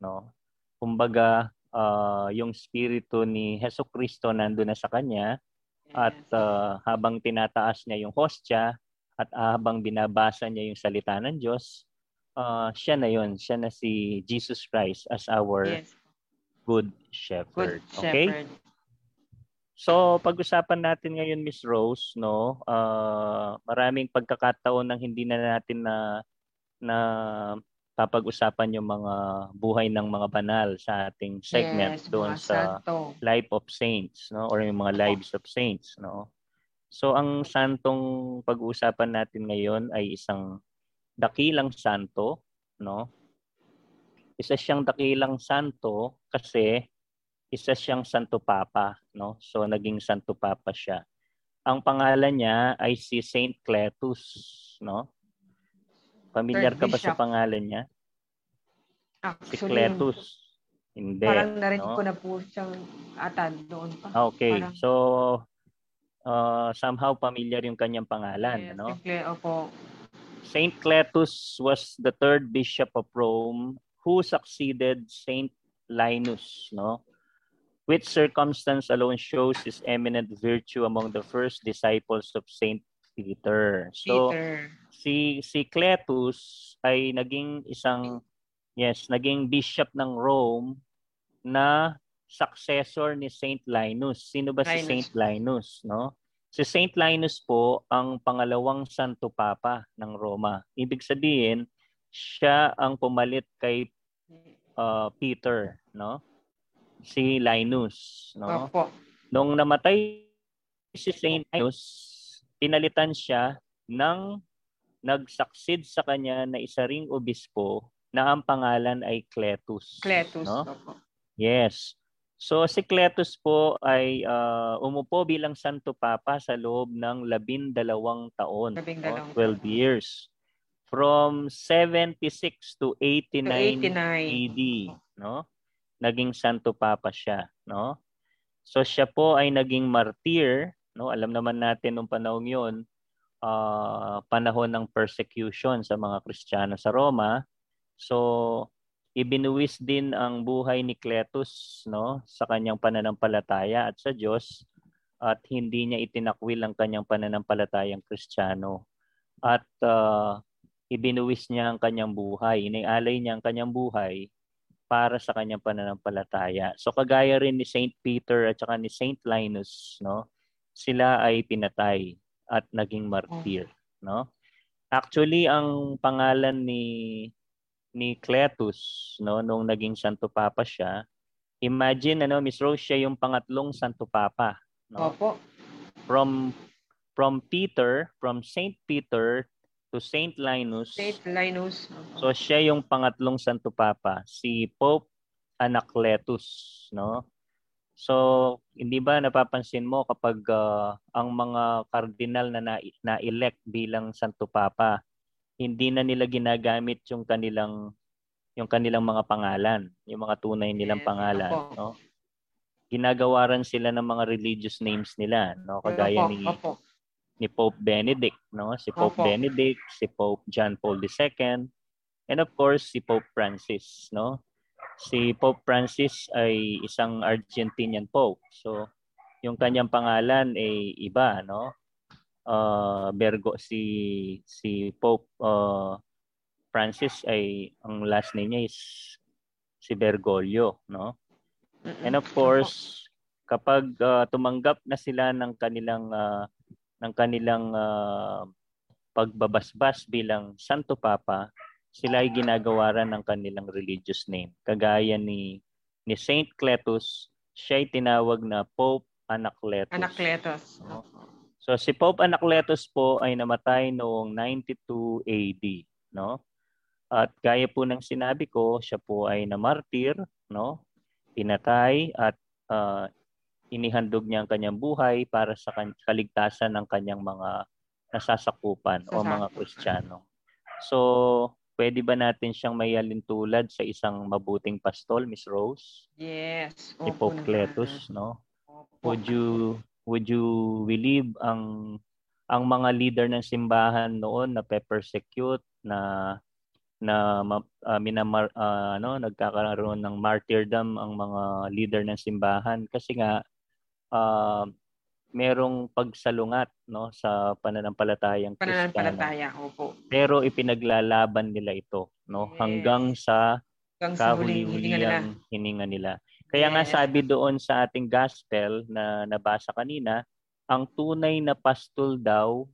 no. Kumbaga, uh, yung spirito ni Heso Kristo nandoon na sa kanya yes. at uh, habang tinataas niya yung hostya at habang binabasa niya yung salita ng Diyos, uh, siya na yon, siya na si Jesus Christ as our yes. good shepherd. Good okay? Shepherd. So, pag-usapan natin ngayon Miss Rose, no, uh, maraming pagkakataon nang hindi na natin na na papag-usapan yung mga buhay ng mga banal sa ating segment yes, doon sa santo. Life of Saints, no, or yung mga lives of saints, no. So, ang santong pag-uusapan natin ngayon ay isang dakilang santo, no. Isa siyang dakilang santo kasi isa siyang Santo Papa, no? So naging Santo Papa siya. Ang pangalan niya ay si Saint Cletus, no? Familiar ka ba sa pangalan niya? Actually, si Cletus. Hindi. Parang narinig no? ko na po siyang atan doon pa. Okay. Parang... So uh, somehow familiar yung kanyang pangalan, yes, no? Opo. Saint Cletus was the third bishop of Rome who succeeded Saint Linus, no? which circumstance alone shows his eminent virtue among the first disciples of Saint Peter. So Peter. si si Cletus ay naging isang yes, naging bishop ng Rome na successor ni Saint Linus. Sino ba Linus. si Saint Linus, no? Si Saint Linus po ang pangalawang santo papa ng Roma. Ibig sabihin, siya ang pumalit kay uh, Peter, no? si Linus, no? Opo. Nung namatay si Saint Linus, pinalitan siya ng nagsucceed sa kanya na isa ring obispo na ang pangalan ay Cletus. Cletus, no? Opo. Yes. So si Cletus po ay uh, umupo bilang Santo Papa sa loob ng labindalawang taon, no? 12 years. From 76 to 89, to 89. AD, no? naging Santo Papa siya, no? So siya po ay naging martyr, no? Alam naman natin nung panahon 'yon, uh, panahon ng persecution sa mga Kristiyano sa Roma. So ibinuwis din ang buhay ni Cletus, no, sa kanyang pananampalataya at sa Diyos at hindi niya itinakwil ang kanyang pananampalatayang Kristiyano. At uh, ibinuwis niya ang kanyang buhay, inialay niya ang kanyang buhay para sa kanyang pananampalataya. So kagaya rin ni Saint Peter at saka ni Saint Linus, no? Sila ay pinatay at naging martyr, no? Actually, ang pangalan ni ni Cletus, no, nung naging Santo Papa siya, imagine ano, Miss Rose, siya yung pangatlong Santo Papa, no? Opo. From from Peter, from Saint Peter to Saint Linus. Saint Linus. So siya yung pangatlong Santo Papa, si Pope Anacletus, no? So, hindi ba napapansin mo kapag uh, ang mga kardinal na na- elect bilang Santo Papa, hindi na nila ginagamit yung kanilang yung kanilang mga pangalan, yung mga tunay nilang yes, pangalan, opo. no? Ginagawaran sila ng mga religious names nila, no? Kagaya opo, ni opo ni Pope Benedict, no? Si Pope Opo. Benedict, si Pope John Paul II, and of course si Pope Francis, no? Si Pope Francis ay isang Argentinian Pope. So, yung kanyang pangalan ay iba, no? Uh, Bergo si si Pope uh, Francis ay ang last name niya is si Bergoglio, no? And of course, kapag uh, tumanggap na sila ng kanilang uh, ng kanilang uh, pagbabasbas bilang Santo Papa, sila ay ginagawaran ng kanilang religious name. Kagaya ni ni Saint Cletus, siya ay tinawag na Pope Anacletus. Anacletus. So si Pope Anacletus po ay namatay noong 92 AD, no? At gaya po ng sinabi ko, siya po ay namartir, no? Pinatay at uh, inihandog niya ang kanyang buhay para sa kaligtasan ng kanyang mga nasasakupan o mga Kristiyano. So, pwede ba natin siyang mayalin tulad sa isang mabuting pastol, Miss Rose? Yes. Si Pope Cletus, no? Would you would you believe ang ang mga leader ng simbahan noon na pe-persecute na na uh, minamar uh, ano nagkakaroon ng martyrdom ang mga leader ng simbahan kasi nga uh, merong pagsalungat no sa pananampalatayang Kristiyano. Pananampalataya, opo. Pero ipinaglalaban nila ito no yes. hanggang sa kahuli-huliyang hininga nila. Kaya nga sabi doon sa ating gospel na nabasa kanina, ang tunay na pastol daw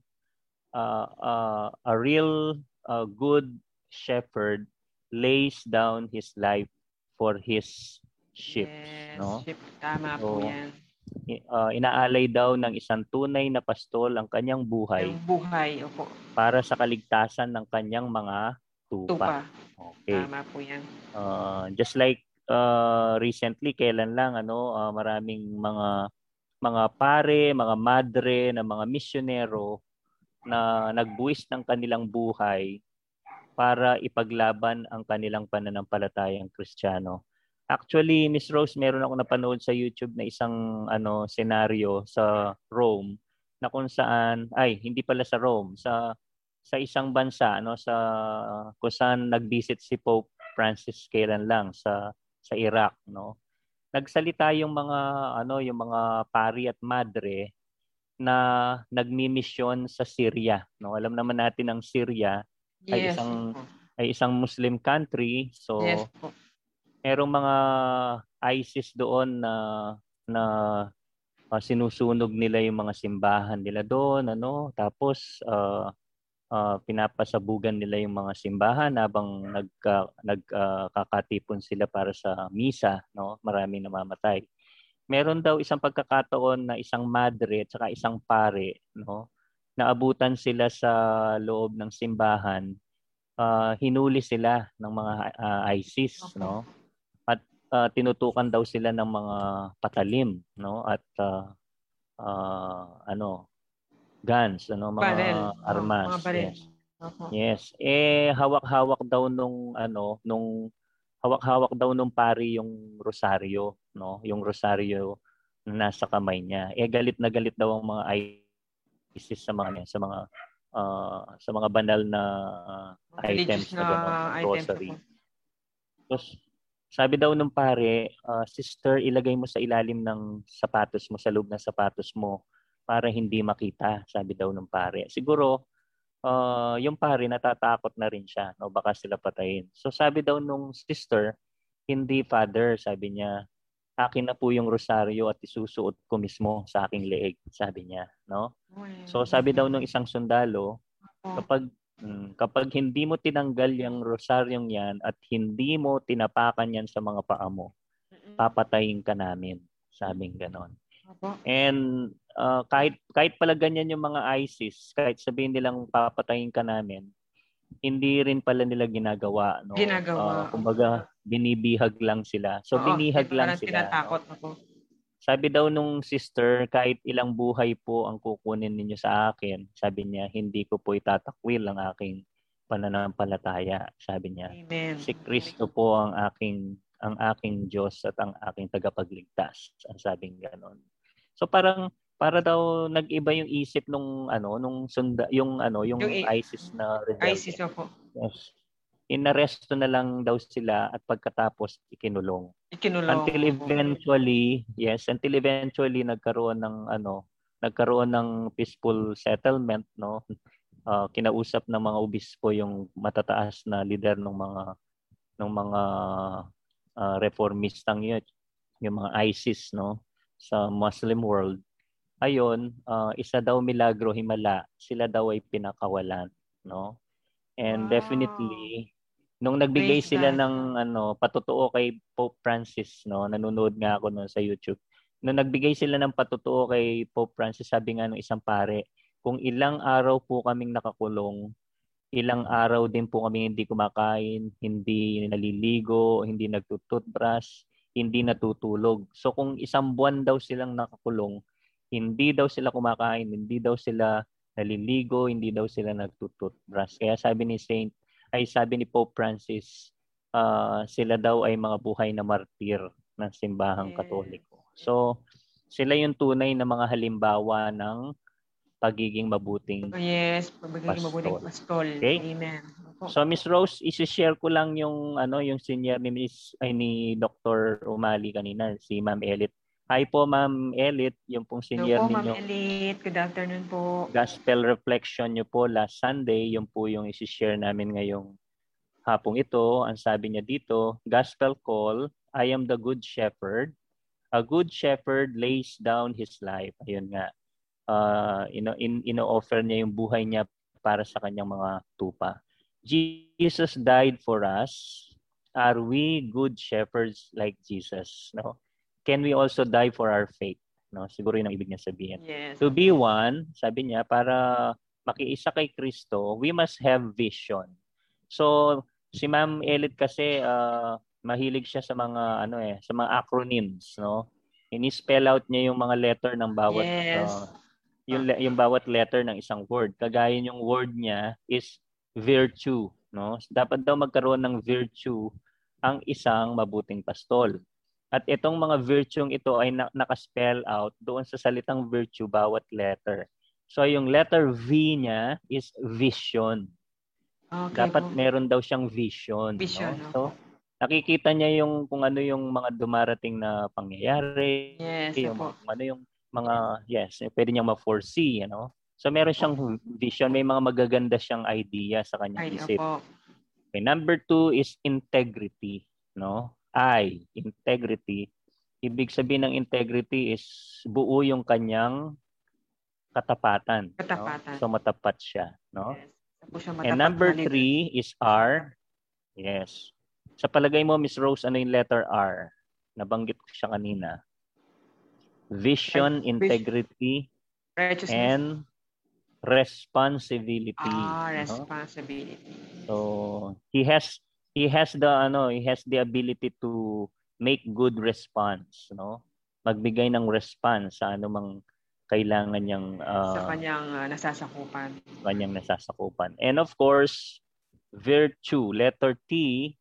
uh, uh, a real uh, good shepherd lays down his life for his sheep, yes, no? Sheep, tama so, po 'yan uh, inaalay daw ng isang tunay na pastol ang kanyang buhay. Ang buhay, opo. Para sa kaligtasan ng kanyang mga tupa. tupa. Okay. Tama po 'yan. Uh, just like uh, recently kailan lang ano uh, maraming mga mga pare, mga madre, na mga misyonero na nagbuwis ng kanilang buhay para ipaglaban ang kanilang pananampalatayang Kristiyano. Actually, Miss Rose, meron ako napanood sa YouTube na isang ano senaryo sa Rome na kung saan ay hindi pala sa Rome, sa sa isang bansa ano sa kung saan nag-visit si Pope Francis kailan lang sa sa Iraq, no. Nagsalita yung mga ano yung mga pari at madre na nagmi-mission sa Syria, no. Alam naman natin ang Syria yes. ay isang ay isang Muslim country, so yes merong mga ISIS doon na na uh, sinusunog nila yung mga simbahan nila doon ano tapos uh, uh, pinapasabugan nila yung mga simbahan habang nagka, nagkakatipon uh, sila para sa misa no? Maraming namamatay. Meron daw isang pagkakataon na isang madre at saka isang pare no? Naabutan sila sa loob ng simbahan. Uh, hinuli sila ng mga uh, ISIS okay. no? Uh, tinutukan daw sila ng mga patalim no? At uh, uh, ano guns ano mga barrel. armas oh, mga barrel. yes uh-huh. yes eh hawak-hawak daw nung ano nung hawak-hawak daw nung pari yung rosaryo no yung rosaryo na nasa kamay niya eh galit na galit daw ang mga ISIS sa mga sa mga uh, sa mga banal na uh, items na, na grocery. Tapos sabi daw nung pare, uh, sister, ilagay mo sa ilalim ng sapatos mo, sa loob ng sapatos mo para hindi makita, sabi daw nung pare. Siguro, uh, yung pare natatakot na rin siya, no? baka sila patayin. So sabi daw nung sister, hindi father, sabi niya, akin na po yung rosaryo at isusuot ko mismo sa aking leeg, sabi niya. No? So sabi daw nung isang sundalo, kapag Mm, kapag hindi mo tinanggal yung rosaryong yan at hindi mo tinapakan yan sa mga paa mo, papatayin ka namin. Sabing ganon. And uh, kahit kahit pala ganyan yung mga ISIS, kahit sabihin nilang papatayin ka namin, hindi rin pala nila ginagawa. No? Ginagawa. Uh, kumbaga, binibihag lang sila. So, Oo, binihag lang sila. Tinatakot ako. Sabi daw nung sister, kahit ilang buhay po ang kukunin ninyo sa akin, sabi niya, hindi ko po itatakwil ang aking pananampalataya, sabi niya. Amen. Si Kristo po ang aking ang aking Diyos at ang aking tagapagligtas. Ang sabing ganon. So parang para daw nag-iba yung isip nung ano nung sunda yung ano yung, yung ISIS na rebellion. ISIS po. Yes inaresto na lang daw sila at pagkatapos ikinulong. Ikinulong. Until eventually, yes, until eventually nagkaroon ng ano, nagkaroon ng peaceful settlement, no? Uh, kinausap ng mga obispo yung matataas na leader ng mga ng mga uh, reformistang yun, yung mga ISIS, no? Sa Muslim world. Ayon, uh, isa daw milagro himala, sila daw ay pinakawalan, no? And wow. definitely Nung nagbigay Praise sila God. ng ano, patutuo kay Pope Francis, no, nanonood nga ako noon sa YouTube. Nung nagbigay sila ng patutuo kay Pope Francis, sabi nga ng isang pare, kung ilang araw po kaming nakakulong, ilang araw din po kami hindi kumakain, hindi naliligo, hindi nagtututbrush, hindi natutulog. So kung isang buwan daw silang nakakulong, hindi daw sila kumakain, hindi daw sila naliligo, hindi daw sila nagtututbrush. Kaya sabi ni Saint, ay sabi ni Pope Francis, uh, sila daw ay mga buhay na martir ng simbahang katoliko. So, sila yung tunay na mga halimbawa ng pagiging mabuting Yes, pagiging pastol. mabuting pastol. Okay? Amen. So Miss Rose, i-share ko lang yung ano yung senior ni Miss ay ni Dr. Umali kanina, si Ma'am Elit. Hi po Ma'am Elit, yung pong senior Hello po, ninyo. Ma'am Elit, good afternoon po. Gospel reflection niyo po last Sunday, yung po yung i-share namin ngayong hapong ito. Ang sabi niya dito, Gospel call, I am the good shepherd. A good shepherd lays down his life. Ayun nga. Uh, ino, in, ino-offer niya yung buhay niya para sa kanyang mga tupa. Jesus died for us. Are we good shepherds like Jesus? No? Can we also die for our faith? No? Siguro yun ang ibig niya sabihin. Yes. To be one, sabi niya, para makiisa kay Kristo, we must have vision. So, si Ma'am Elit kasi uh, mahilig siya sa mga ano eh, sa mga acronyms, no? Ini-spell out niya yung mga letter ng bawat yes. uh, yung yung bawat letter ng isang word. Kagaya yung word niya is virtue, no? Dapat daw magkaroon ng virtue ang isang mabuting pastol. At itong mga virtue ito ay na- naka-spell out doon sa salitang virtue bawat letter. So yung letter V niya is vision. Okay, Dapat po. meron daw siyang vision. Vision. No? So nakikita niya yung kung ano yung mga dumarating na pangyayari. Yes, yung, po. Kung ano yung mga yes, pwede niyang ma-foresee, you know. So meron siyang vision, may mga magaganda siyang idea sa kanyang Ay, isip. Opo. Okay, number two is integrity, no? I, integrity. Ibig sabihin ng integrity is buo yung kanyang katapatan. Katapatan. No? So matapat siya, no? Yes. Siya matapat And number three is R. Yes. Sa palagay mo, Miss Rose, ano yung letter R? Nabanggit ko siya kanina. Vision, integrity, and responsibility. Ah, responsibility. No? So he has he has the ano, he has the ability to make good response, no? Magbigay ng response sa anumang kailangan niyang uh, sa kanyang uh, nasasakupan. Kanyang nasasakupan. And of course, virtue, letter T,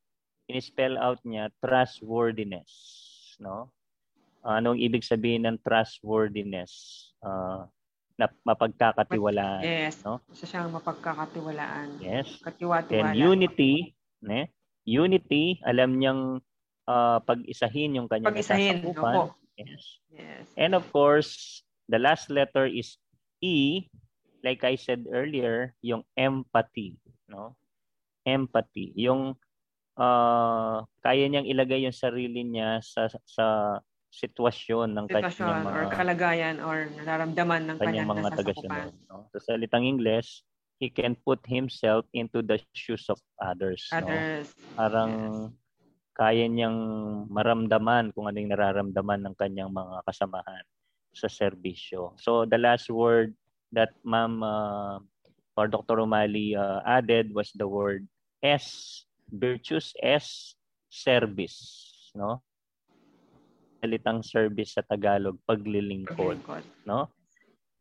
in-spell out niya trustworthiness, no? Anong ibig sabihin ng trustworthiness? Uh, na mapagkakatiwalaan. Yes. No? Isa siyang mapagkakatiwalaan. Yes. Katiwa-tiwala. And unity, ne? Unity, alam niyang uh, pag-isahin yung kanyang pag-isahin, nasasakupan. Yes. yes. And of course, the last letter is E, like I said earlier, yung empathy, no? Empathy, yung uh, kaya niyang ilagay yung sarili niya sa sa sitwasyon ng sitwasyon kanyang mga, or kalagayan or nararamdaman ng kanyang, kanyang mga taga no? Sa salitang Ingles, he can put himself into the shoes of others. Others. No? Parang yes. kaya niyang maramdaman kung ano yung nararamdaman ng kanyang mga kasamahan sa serbisyo. So the last word that Ma'am uh, or Dr. Romali uh, added was the word S, virtues S, service. No? salitang service sa Tagalog, paglilingkod, paglilingkod. no?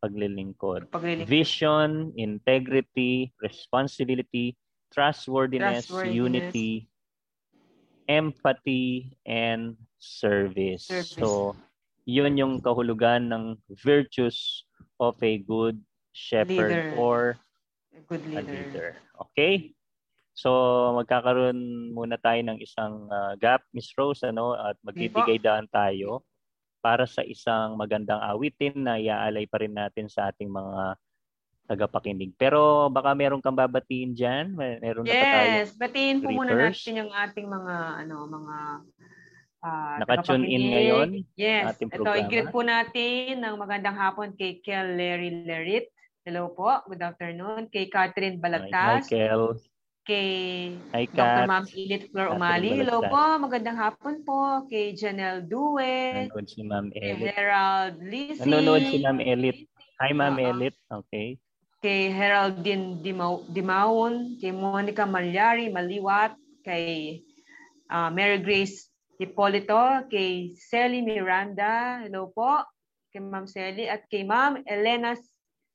Paglilingkod. paglilingkod. Vision, integrity, responsibility, trustworthiness, trustworthiness, unity, empathy, and service. service. So, yun yung kahulugan ng virtues of a good shepherd leader. or a good leader. A leader. Okay? So magkakaroon muna tayo ng isang uh, gap, Miss Rose, ano, at magbibigay daan tayo para sa isang magandang awitin na iaalay pa rin natin sa ating mga tagapakinig. Pero baka meron kang babatiin diyan, meron yes, na tayo. Yes, batiin po muna natin yung ating mga ano, mga uh, Naka-tune in ngayon. Yes. Ating Ito, i-greet po natin ng magandang hapon kay Kel Larry Lerit. Hello po. Good afternoon. Kay Catherine Balagtas. Hi, Kel kay Hi, Dr. Ma'am Edith Flor Umali. Hello po, magandang hapon po. Kay Janelle Due. Nanonood si Ma'am Elit. Kay Herald Lisi. Nanonood si Ma'am Elit. Hi, Ma'am uh, Elit. Okay. Kay Heraldine Dimaw Dimaon. Kay Monica Malyari Maliwat. Kay uh, Mary Grace Hipolito, kay Sally Miranda, hello po, kay Ma'am Sally, at kay Ma'am Elena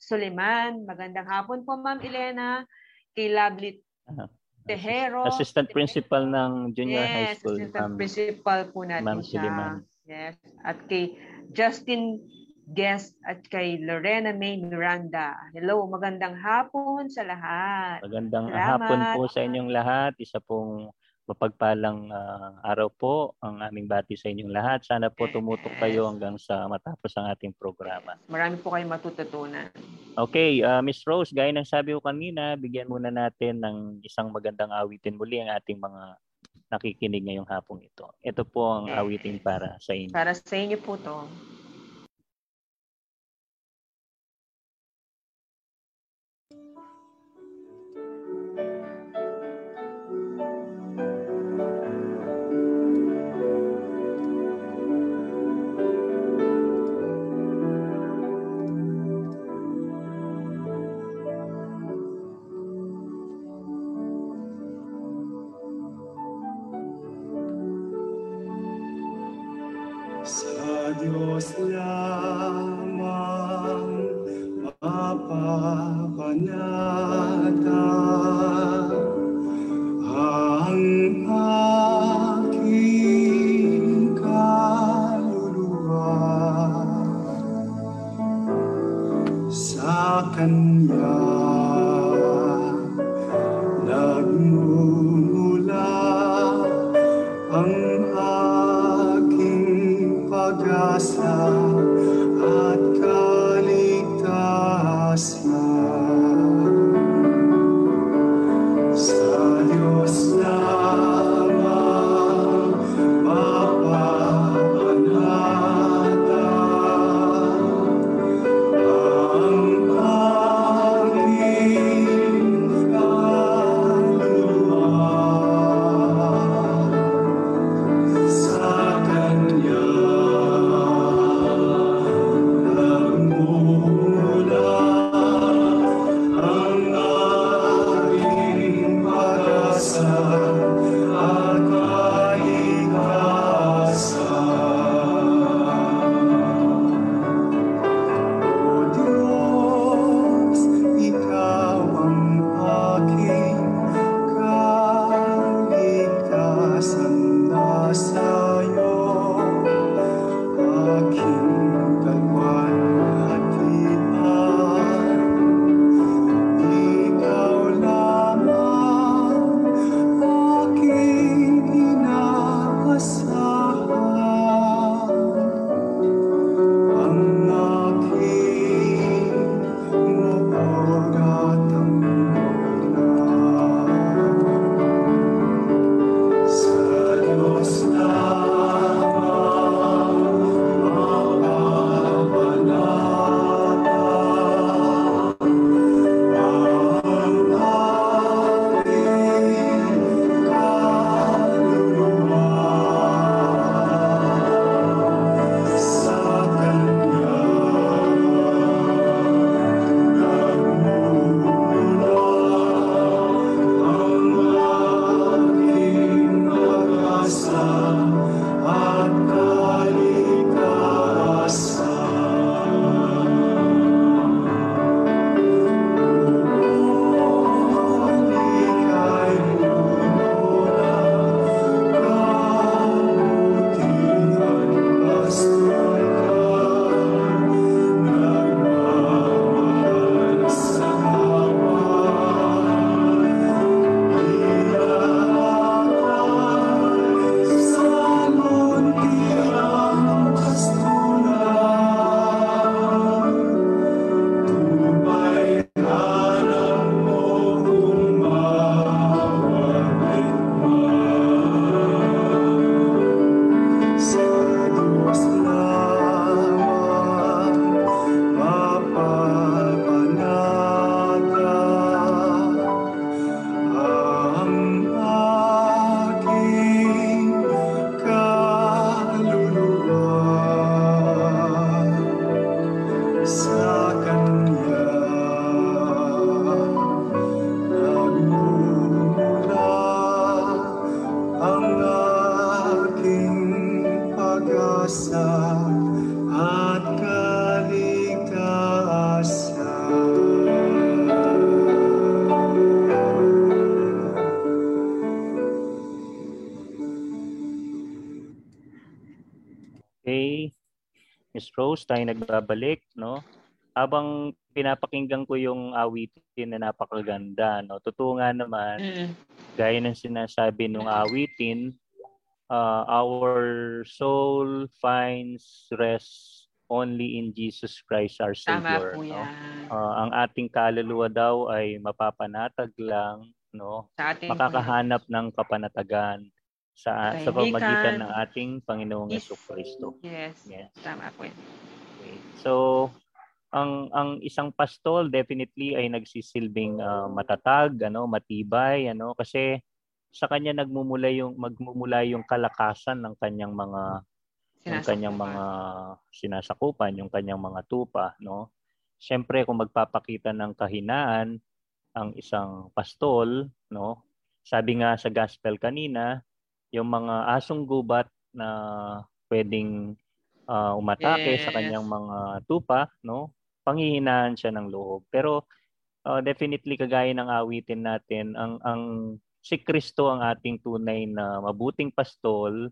Suleiman. Magandang hapon po, Ma'am Elena. Kay Lovely uh-huh. Tejero. Assistant Principal ng Junior yes, High School. Assistant Ma'am, Principal po natin Ma'am siya. Suleiman. Yes. At kay Justin Guest at kay Lorena May Miranda. Hello, magandang hapon sa lahat. Magandang Salamat. hapon po sa inyong lahat. Isa pong mapagpalang uh, araw po ang aming bati sa inyong lahat. Sana po tumutok kayo hanggang sa matapos ang ating programa. Marami po kayong matututunan. Okay, uh, Miss Rose, gaya ng sabi ko kanina, bigyan muna natin ng isang magandang awitin muli ang ating mga nakikinig ngayong hapong ito. Ito po ang awitin para sa inyo. Para sa inyo po to. Rose, tayo nagbabalik, no? Habang pinapakinggan ko yung awitin na napakaganda, no? Totoo nga naman, Mm. gaya ng sinasabi ng awitin, uh, our soul finds rest only in Jesus Christ our Tama Savior. po no? yan. Uh, ang ating kaluluwa daw ay mapapanatag lang, no? Sa atin Makakahanap ng kapanatagan sa sa pamagitan ng ating Panginoong Yes. Yesu Kristo. Yes. Yes. Tama po. Okay. So, ang ang isang pastol definitely ay nagsisilbing ah, matatag, ano, matibay, ano, kasi sa kanya nagmumula yung magmumula yung kalakasan ng kanyang mga yung kanyang mga sinasakupan, yung kanyang mga tupa, no? Siyempre kung magpapakita ng kahinaan ang isang pastol, no? Sabi nga sa gospel kanina, yung mga asong gubat na pwedeng ah, umatake sa Yes. kanyang mga tupa, no? Panghihinaan siya ng loob. Pero ah, definitely kagaya ng awitin natin, ang ang si Kristo ang ating tunay na mabuting pastol,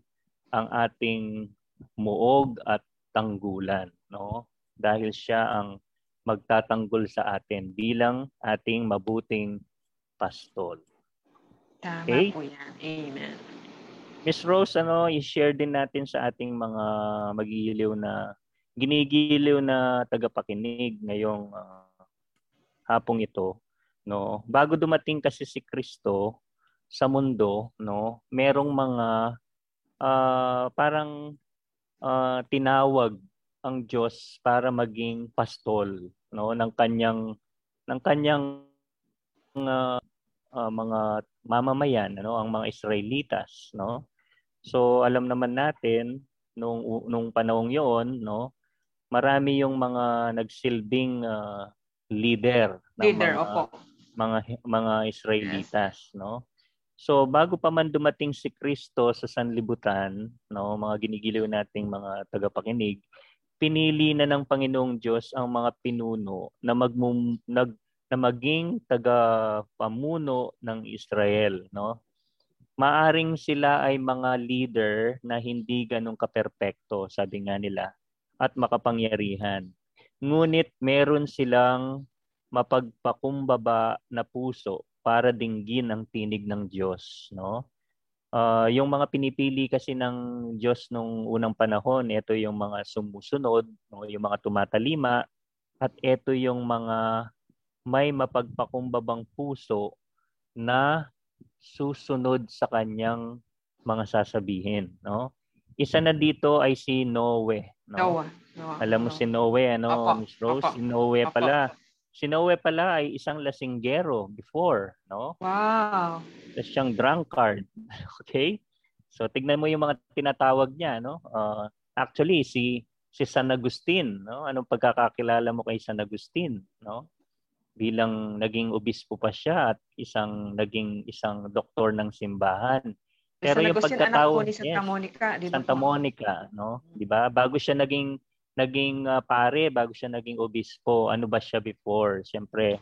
ang ating muog at tanggulan, no? Dahil siya ang magtatanggol sa atin bilang ating mabuting pastol. Tama Okay. po yan. Amen. Miss Rose, ano, i-share din natin sa ating mga magigiliw na ginigiliw na tagapakinig ngayong ah, hapong ito, no. Bago dumating kasi si Kristo sa mundo, no, merong mga ah, parang ah, tinawag ang Diyos para maging pastol, no, ng kanyang ng kanyang ah, ah, mga mamamayan, ano, ang mga Israelitas, no? So alam naman natin nung nung panahong 'yon, no, marami yung mga nagsilbing ah, leader ng Leader, mga opo. mga mga Israelitas, no? So bago pa man dumating si Kristo sa sanlibutan, no, mga ginigiliw nating mga tagapakinig, pinili na ng Panginoong Diyos ang mga pinuno na magmum, nag na maging taga-pamuno ng Israel, no? Maaring sila ay mga leader na hindi ganong kaperpekto, sabi nga nila, at makapangyarihan. Ngunit meron silang mapagpakumbaba na puso para dinggin ang tinig ng Diyos, no? Ah, yung mga pinipili kasi ng Diyos nung unang panahon, ito yung mga sumusunod, no? yung mga tumatalima, at ito yung mga may mapagpakumbabang puso na susunod sa kanyang mga sasabihin, no? Isa na dito ay si Noe, no? Noah. Noah. Alam mo Noah. si Noe, ano, Opo, Miss Rose? opo, Si Noe Opo. pala. Si Noe pala ay isang lasinggero before, no? Wow. Tapos siyang drunkard. <laughs> Okay? So tignan mo yung mga tinatawag niya, no? Uh, actually si si San Agustin, no? Anong pagkakakilala mo kay San Agustin, no? Bilang naging obispo pa siya at isang naging isang doktor ng simbahan. Pero San yung pagkatao, ni Santa yes. Monica, di ba Santa? Monica, no? 'Di ba? Bago siya naging naging ah, pare, bago siya naging obispo, ano ba siya before? Siyempre,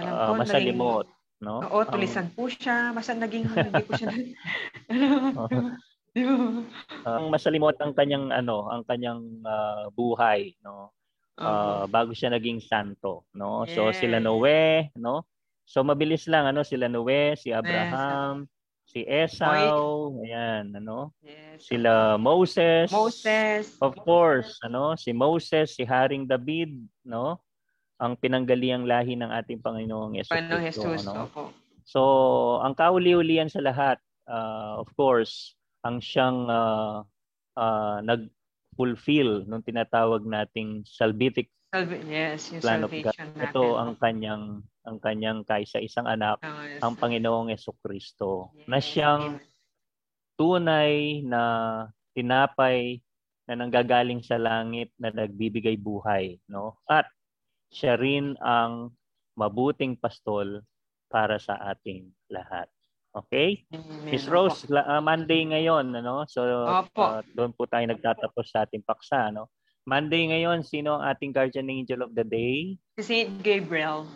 ah, ko, masalimot, no? Oo, tulisan po siya. Basta naging, hindi po siya, <laughs> ano, <laughs> ba? ang masalimot ang kanyang ano, ang kanyang ah, buhay, no? Ah, bago siya naging santo, no? So Yes. sila Noe, no? So mabilis lang ano, sila Noe, si Abraham, si Esau, ayan, ano? yes. Sila Moses. Moses. Of course, ano, si Moses, si Haring David, no? Ang pinanggaliang lahi ng ating Panginoong Yesu Panginoong Kristo, Jesus. no? Opo. So, ang kauli-ulian sa lahat, uh, of course, ang siyang uh, uh, nag-fulfill nung tinatawag nating salvific Salvi- yes, yung plan of God. natin. Ito ang kanyang ang kanyang kaisa-isang anak, yes. ang Panginoong Yesu Kristo, na siyang tunay na tinapay na nanggagaling sa langit na nagbibigay buhay, no? At siya rin ang mabuting pastol para sa ating lahat. Okay? Miss. Rose, la- ah, Monday ngayon, ano? So Opo. ah, doon po tayo nagtatapos sa ating paksa, no? Monday ngayon, sino ang ating guardian angel of the day? Si Saint Gabriel.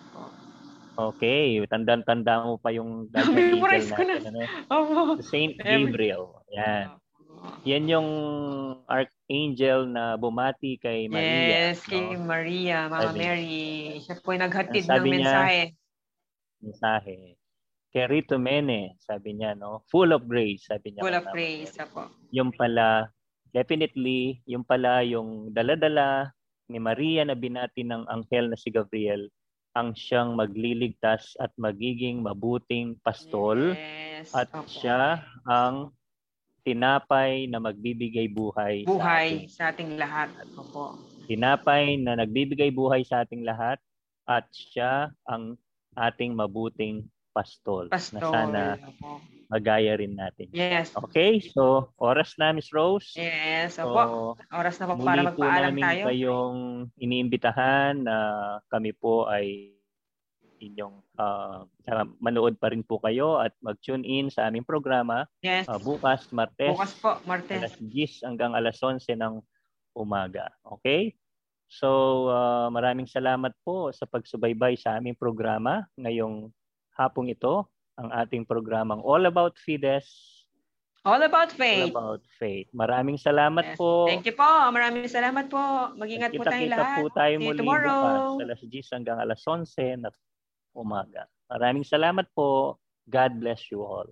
Okay, tandaan-tanda mo pa yung <laughs> guardian angel ko na. natin, ano? Opo. Saint Every- Gabriel. Yan. Yan yung arch angel na bumati kay Maria. Yes, kay no? Maria, Mama Sabi- Mary. Siya po yung naghatid ng niya, mensahe. Kerito mene, sabi niya, no? Full of grace, sabi niya. Full of. Mary. Apo. Yung pala, definitely, yung pala yung daladala ni Maria na binati ng anghel na si Gabriel ang siyang magliligtas at magiging mabuting pastol Yes. at Opo. siya ang tinapay na magbibigay buhay, sa atin. Buhay sa ating lahat. Opo. Tinapay na nagbibigay buhay sa ating lahat at siya ang ating mabuting pastol, Pastol. na sana magaya rin natin. Yes. Okay, so oras na Miss Rose. Yes. So, Opo. Oras na po para muli po magpaalam tayo. kayong iniimbitahan na kami po ay inyong ah, manood pa rin po kayo at mag-tune in sa aming programa Yes. ah, bukas Martes Bukas po, Martes. alas 10 hanggang alas 11 ng umaga. Okay? So, ah, maraming salamat po sa pagsubaybay sa aming programa ngayong hapong ito, ang ating programang All About Fides, All about All faith. About Faith. Maraming salamat Yes. po. Thank you po. Maraming salamat po. Mag-ingat po tayong Kita-kita lahat. po tayo See muli tomorrow. bukas alas 10 hanggang alas 11 na umaga. Maraming salamat po. God bless you all.